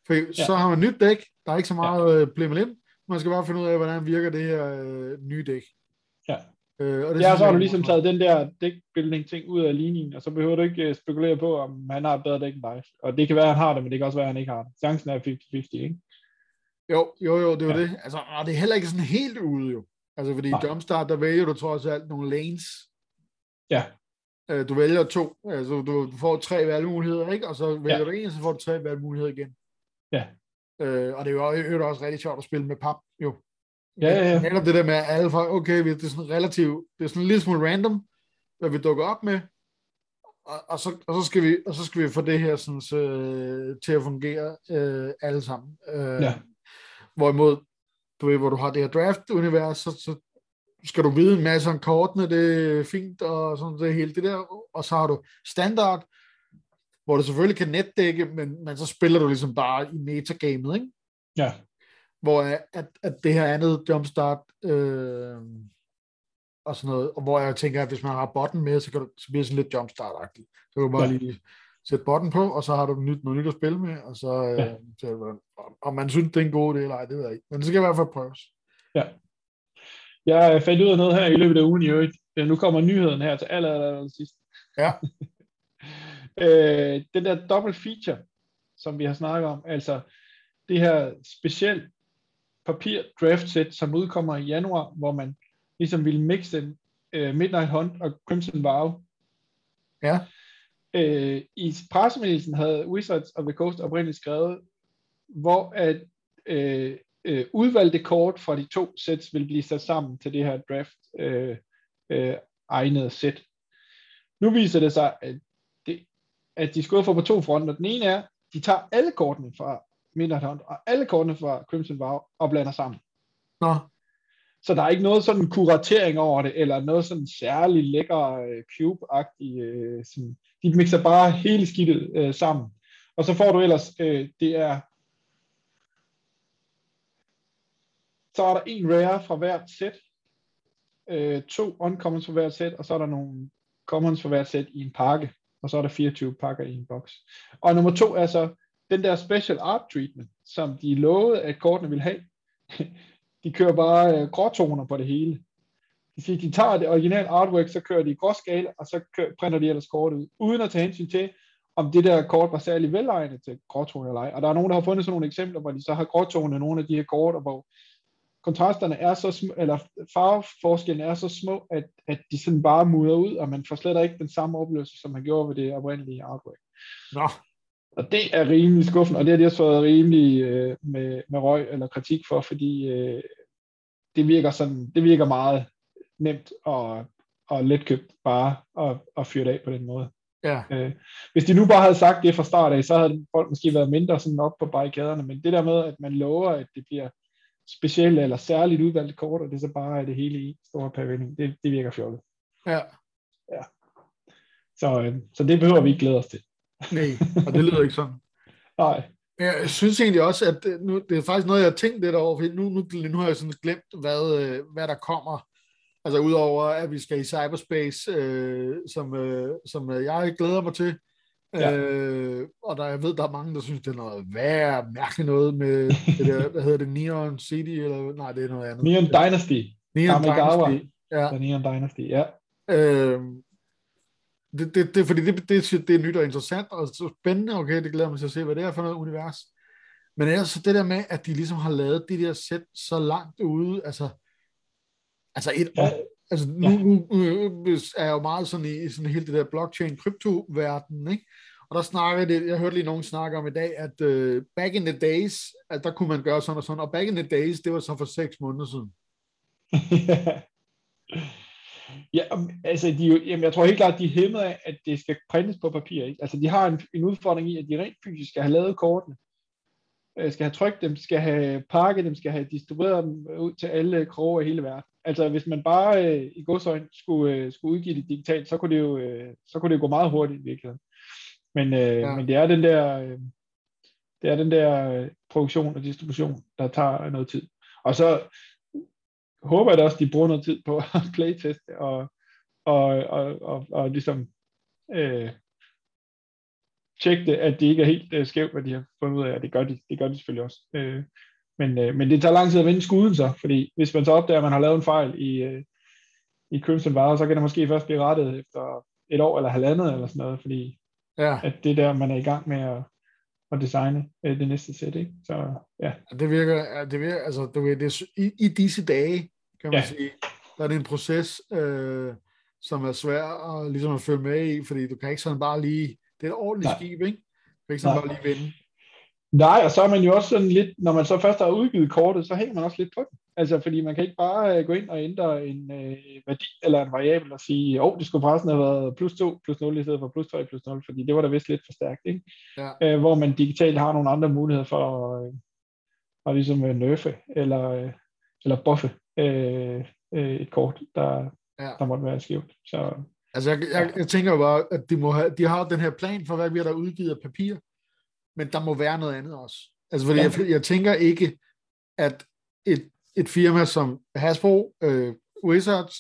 For ja. så har man nyt dæk, der er ikke så meget ja. Øh, blimmelim. Man skal bare finde ud af, hvordan virker det her øh, nye dæk. Ja. Øh, og det ja, så har du ligesom taget den der dækbuilding ting ud af ligningen, og så behøver du ikke øh, spekulere på, om han har et bedre dæk end dig. Og det kan være, at han har det, men det kan også være, at han ikke har det. Chancen er 50-50, ikke? Jo, jo, jo, det er ja. det. Altså, og det er heller ikke sådan helt ude, jo. Altså, fordi i Jumpstart, der vælger du trods alt nogle lanes, Ja. Øh, du vælger to, altså du, du får tre valgmuligheder, ikke? Og så vælger ja. du en, så får du tre valgmuligheder igen. Ja. Øh, og det er jo også, også rigtig sjovt at spille med pap, jo. Ja, ja, ja. Det der med, at alle folk, okay, det er sådan relativt, det er sådan en lille smule random, hvad vi dukker op med, og, og, så, og, så, skal vi, og så skal vi få det her sådan, så, øh, til at fungere øh, alle sammen. Øh, ja. Hvorimod, du ved, hvor du har det her draft-univers, så, så skal du vide en masse om kortene, det er fint, og sådan det hele det der, og så har du standard, hvor du selvfølgelig kan netdække, men, men så spiller du ligesom bare i metagamet, ikke? Ja. Hvor at, at det her andet jumpstart, øh, og sådan noget, og hvor jeg tænker, at hvis man har botten med, så, kan du, så bliver det sådan lidt jumpstart-agtigt. Så kan du bare ja. lige sætte botten på, og så har du nyt, noget nyt at spille med, og så, øh, ja. så om man synes, det er en god idé eller ej, det ved jeg ikke. Men det skal i hvert fald prøves. Ja. Jeg fandt ud af noget her i løbet af ugen i øvrigt. Nu kommer nyheden her til aller, aller, aller sidst. Ja. øh, den der dobbelt feature, som vi har snakket om, altså det her specielt papir draft set, som udkommer i januar, hvor man ligesom ville mixe uh, Midnight Hunt og Crimson Vow. Ja. Uh, I pressemeddelelsen havde Wizards of the Coast oprindeligt skrevet, hvor at uh, øh, udvalgte kort fra de to sæt vil blive sat sammen til det her draft øh, øh, egnede sæt. Nu viser det sig, at, det, at de få på to fronter. Den ene er, de tager alle kortene fra Midnight Hunt og alle kortene fra Crimson Vow og blander sammen. Nå. Så der er ikke noget sådan kuratering over det, eller noget sådan særligt lækker øh, cube-agtigt. Øh, sådan. De mixer bare hele skidtet øh, sammen. Og så får du ellers, øh, det er Så er der en rare fra hvert sæt, øh, to uncommons fra hvert sæt, og så er der nogle commons fra hvert sæt i en pakke, og så er der 24 pakker i en boks. Og nummer to er så den der special art treatment, som de lovede, at kortene ville have. de kører bare øh, gråtoner på det hele. De siger, de tager det originale artwork, så kører de i gråskala, og så kører, printer de ellers kortet ud, uden at tage hensyn til, om det der kort var særlig velegnet til gråtoner eller ej. Og der er nogen, der har fundet sådan nogle eksempler, hvor de så har gråtoner nogle af de her kort, og hvor kontrasterne er så små, eller farveforskellen er så små, at, at de sådan bare mudder ud, og man får slet ikke den samme oplevelse, som man gjorde ved det oprindelige artwork. Nå. Og det er rimelig skuffende, og det har de også fået rimelig øh, med, med røg eller kritik for, fordi øh, det virker sådan, det virker meget nemt og, og letkøbt bare at, at fyre det af på den måde. Ja. Øh, hvis de nu bare havde sagt det fra start af, så havde folk måske været mindre sådan op på barrikaderne, men det der med, at man lover, at det bliver specielle eller særligt udvalgte kort, og det så bare er det hele i store pavillon. Det, det virker fjollet. Ja. ja. Så, øh, så det behøver vi ikke glæde os til. Nej, og det lyder ikke sådan. Nej. Jeg synes egentlig også, at øh, nu, det er faktisk noget, jeg har tænkt lidt over, for nu, nu, nu har jeg sådan glemt, hvad, øh, hvad der kommer. Altså udover, at vi skal i cyberspace, øh, som, øh, som jeg glæder mig til, Ja. Øh, og der, jeg ved, der er mange, der synes, det er noget værd, mærkeligt noget med det der, hvad hedder det, Neon City, eller nej, det er noget andet. Neon Dynasty. Neon Dynasty. Ja. The Neon Dynasty, ja. Øh, det, det, det, fordi det, det, det er nyt og interessant og så spændende, okay, det glæder mig til at se, hvad det er for noget univers. Men ellers så det der med, at de ligesom har lavet de der sæt så langt ude, altså, altså et ja. år, altså nu, ja. nu, nu er jeg jo meget sådan i sådan hele det der blockchain krypto-verden, ikke? Og der snakker det, jeg hørte lige nogen snakke om i dag, at uh, back in the days, at der kunne man gøre sådan og sådan, og back in the days, det var så for seks måneder siden. ja, altså de, jamen, jeg tror helt klart, at de er hæmmet af, at det skal printes på papir. Ikke? Altså de har en, en udfordring i, at de rent fysisk skal have lavet kortene, øh, skal have trykt dem, skal have pakket dem, skal have distribueret dem ud til alle kroge i hele verden. Altså hvis man bare øh, i godsøjne skulle, øh, skulle udgive det digitalt, så kunne det jo, øh, så kunne det jo gå meget hurtigt i virkeligheden. Men, øh, ja. men det er den der, øh, det er den der øh, produktion og distribution, der tager noget tid. Og så håber jeg da også, at de bruger noget tid på at playteste og, og, og, og, og ligesom øh, tjekke det, at det ikke er helt øh, skævt, hvad de har fundet ud af, det gør de, det gør de selvfølgelig også. Øh, men, øh, men det tager lang tid at vende skuden så, fordi hvis man så opdager, at man har lavet en fejl i, øh, i Crimson Vare, så kan det måske først blive rettet efter et år eller halvandet eller sådan noget, fordi ja. at det der, man er i gang med at, at designe øh, det næste sæt, ikke? Så ja. Det virker, det virker altså, du ved, det, i, i disse dage, kan man ja. sige, der er det en proces, øh, som er svær at, ligesom at følge med i, fordi du kan ikke sådan bare lige, det er et ordentligt Nej. skib, ikke? Du kan ikke sådan Nej. bare lige vinde. Nej, og så er man jo også sådan lidt, når man så først har udgivet kortet, så hænger man også lidt på det. Altså, fordi man kan ikke bare uh, gå ind og ændre en uh, værdi eller en variabel og sige, åh, oh, det skulle forresten have været plus 2 plus 0 i stedet for plus 3 plus 0, fordi det var da vist lidt for stærkt, ikke? Ja. Uh, hvor man digitalt har nogle andre muligheder for at, uh, at ligesom uh, nerfe eller, uh, eller buffe uh, uh, et kort, der, ja. der måtte være skævt. Så, altså, jeg, jeg, jeg tænker bare, at de, må have, de har den her plan for, hvad vi har der udgivet af papir, men der må være noget andet også. Altså, fordi ja. jeg, jeg tænker ikke, at et, et firma som Hasbro, øh, Wizards,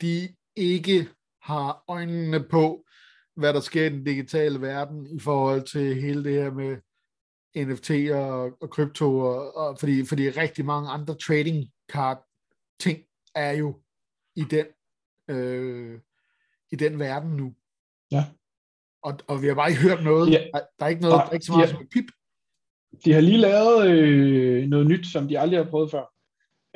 de ikke har øjnene på, hvad der sker i den digitale verden i forhold til hele det her med NFT og, krypto, og, og fordi, fordi rigtig mange andre trading ting er jo i den, øh, i den verden nu. Ja. Og, og vi har bare ikke hørt noget. Ja. Der, der er ikke noget, der er ikke så meget ja. som pip. De har lige lavet øh, noget nyt, som de aldrig har prøvet før.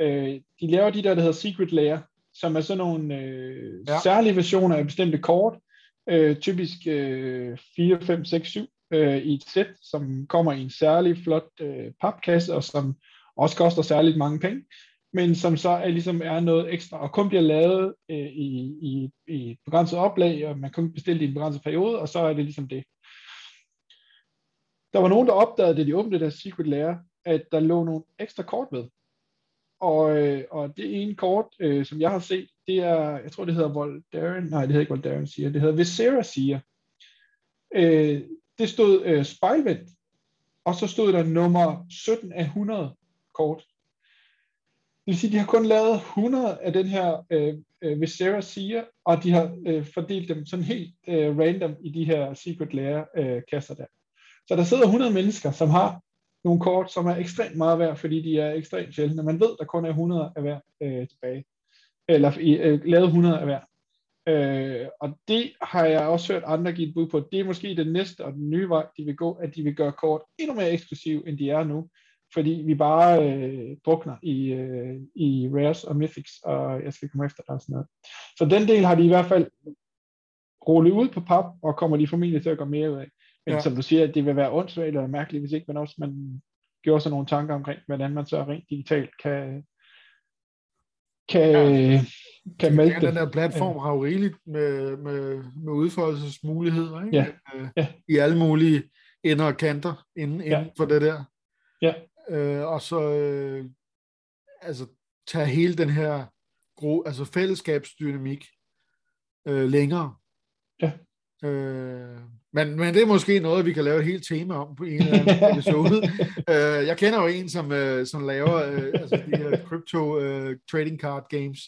Øh, de laver de der, der hedder Secret Layer, som er sådan nogle øh, ja. særlige versioner af bestemte kort, øh, typisk øh, 4, 5, 6, 7 øh, i et sæt, som kommer i en særlig flot øh, papkasse, og som også koster særligt mange penge men som så er, ligesom er noget ekstra, og kun bliver lavet øh, i, i, i begrænset oplag, og man kun bestille det i en begrænset periode, og så er det ligesom det. Der var nogen, der opdagede, da de åbnede deres Secret Lair, at der lå nogle ekstra kort med. Og, øh, og det ene kort, øh, som jeg har set, det er, jeg tror det hedder Voldaren, nej det hedder ikke Voldaren siger, det hedder Visera siger. Øh, det stod øh, spejlvendt, og så stod der nummer 17 af 100 kort. Det vil sige, at de har kun lavet 100 af den her øh, øh Visera siger, og de har øh, fordelt dem sådan helt øh, random i de her secret layer øh, kasser der. Så der sidder 100 mennesker, som har nogle kort, som er ekstremt meget værd, fordi de er ekstremt sjældne. Man ved, der kun er 100 af hver øh, tilbage. Eller øh, lavet 100 af hver. Øh, og det har jeg også hørt andre give et bud på. Det er måske den næste og den nye vej, de vil gå, at de vil gøre kort endnu mere eksklusiv, end de er nu fordi vi bare øh, drukner i, øh, i rares og mythics, og jeg skal komme efter dig og sådan noget. Så den del har de i hvert fald rullet ud på pap, og kommer de formentlig til at gå mere ud af. Men ja. som du siger, det vil være åndssvagt eller mærkeligt, hvis ikke man også man gjorde sig nogle tanker omkring, hvordan man så rent digitalt kan, kan, ja. kan melde det. Den der platform har jo rigeligt med, med, med udfoldelsesmuligheder ikke? Ja. Ja. i alle mulige ender og kanter inden, inden ja. for det der. Ja øh, og så øh, altså tage hele den her gro, altså fællesskabsdynamik øh, længere. Ja. Øh, men, men det er måske noget, vi kan lave et helt tema om på en eller anden episode. øh, jeg kender jo en, som, øh, som laver øh, altså de her crypto øh, trading card games,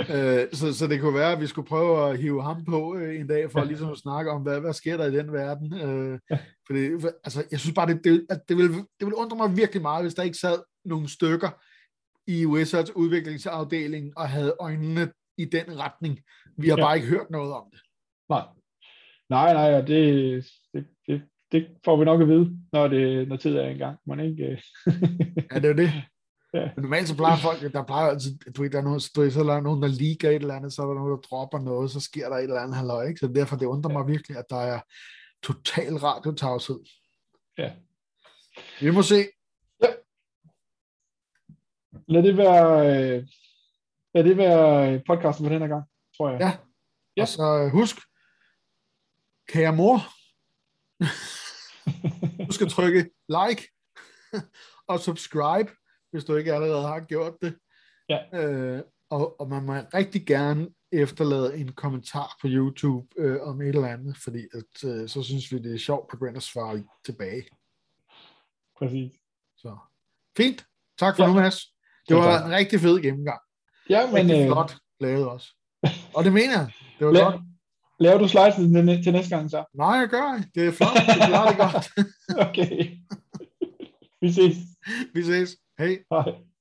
øh, så, så det kunne være, at vi skulle prøve at hive ham på øh, en dag, for ja. ligesom at snakke om, hvad, hvad sker der i den verden. Øh, ja. fordi, altså, jeg synes bare, det, det, at det, ville, det ville undre mig virkelig meget, hvis der ikke sad nogle stykker i Wizards udviklingsafdeling og havde øjnene i den retning. Vi har ja. bare ikke hørt noget om det. Nej. Nej, nej, og det, det, det, det får vi nok at vide, når, det, når tid er engang. Man ikke... ja, det er det. Ja. Men normalt så plejer folk, der plejer altid, du ved, der er nogen, du ved, så er der nogen, der liker et eller andet, så er der nogen, der dropper noget, så sker der et eller andet halløj, ikke? Så derfor det undrer ja. mig virkelig, at der er total radiotavshed. Ja. Vi må se. Ja. Lad det være, øh, lad det være podcasten for den her gang, tror jeg. Ja. ja. Og så øh, husk, kære mor, du skal trykke like og subscribe, hvis du ikke allerede har gjort det. Ja. Øh, og, og man må rigtig gerne efterlade en kommentar på YouTube øh, om et eller andet, fordi at, øh, så synes vi, det er sjovt at gå ind og svare tilbage. Præcis. Så fint. Tak for ja. nu, Mads. Det var en rigtig fed gennemgang. Ja, men... Rigtig øh... flot lavet også. Og det mener jeg. Det var La- godt. Laver du slices til næste gang så? Nej, jeg gør ikke. Det er flot. Det klarer det godt. okay. Vi ses. Vi ses. Hej. Hej.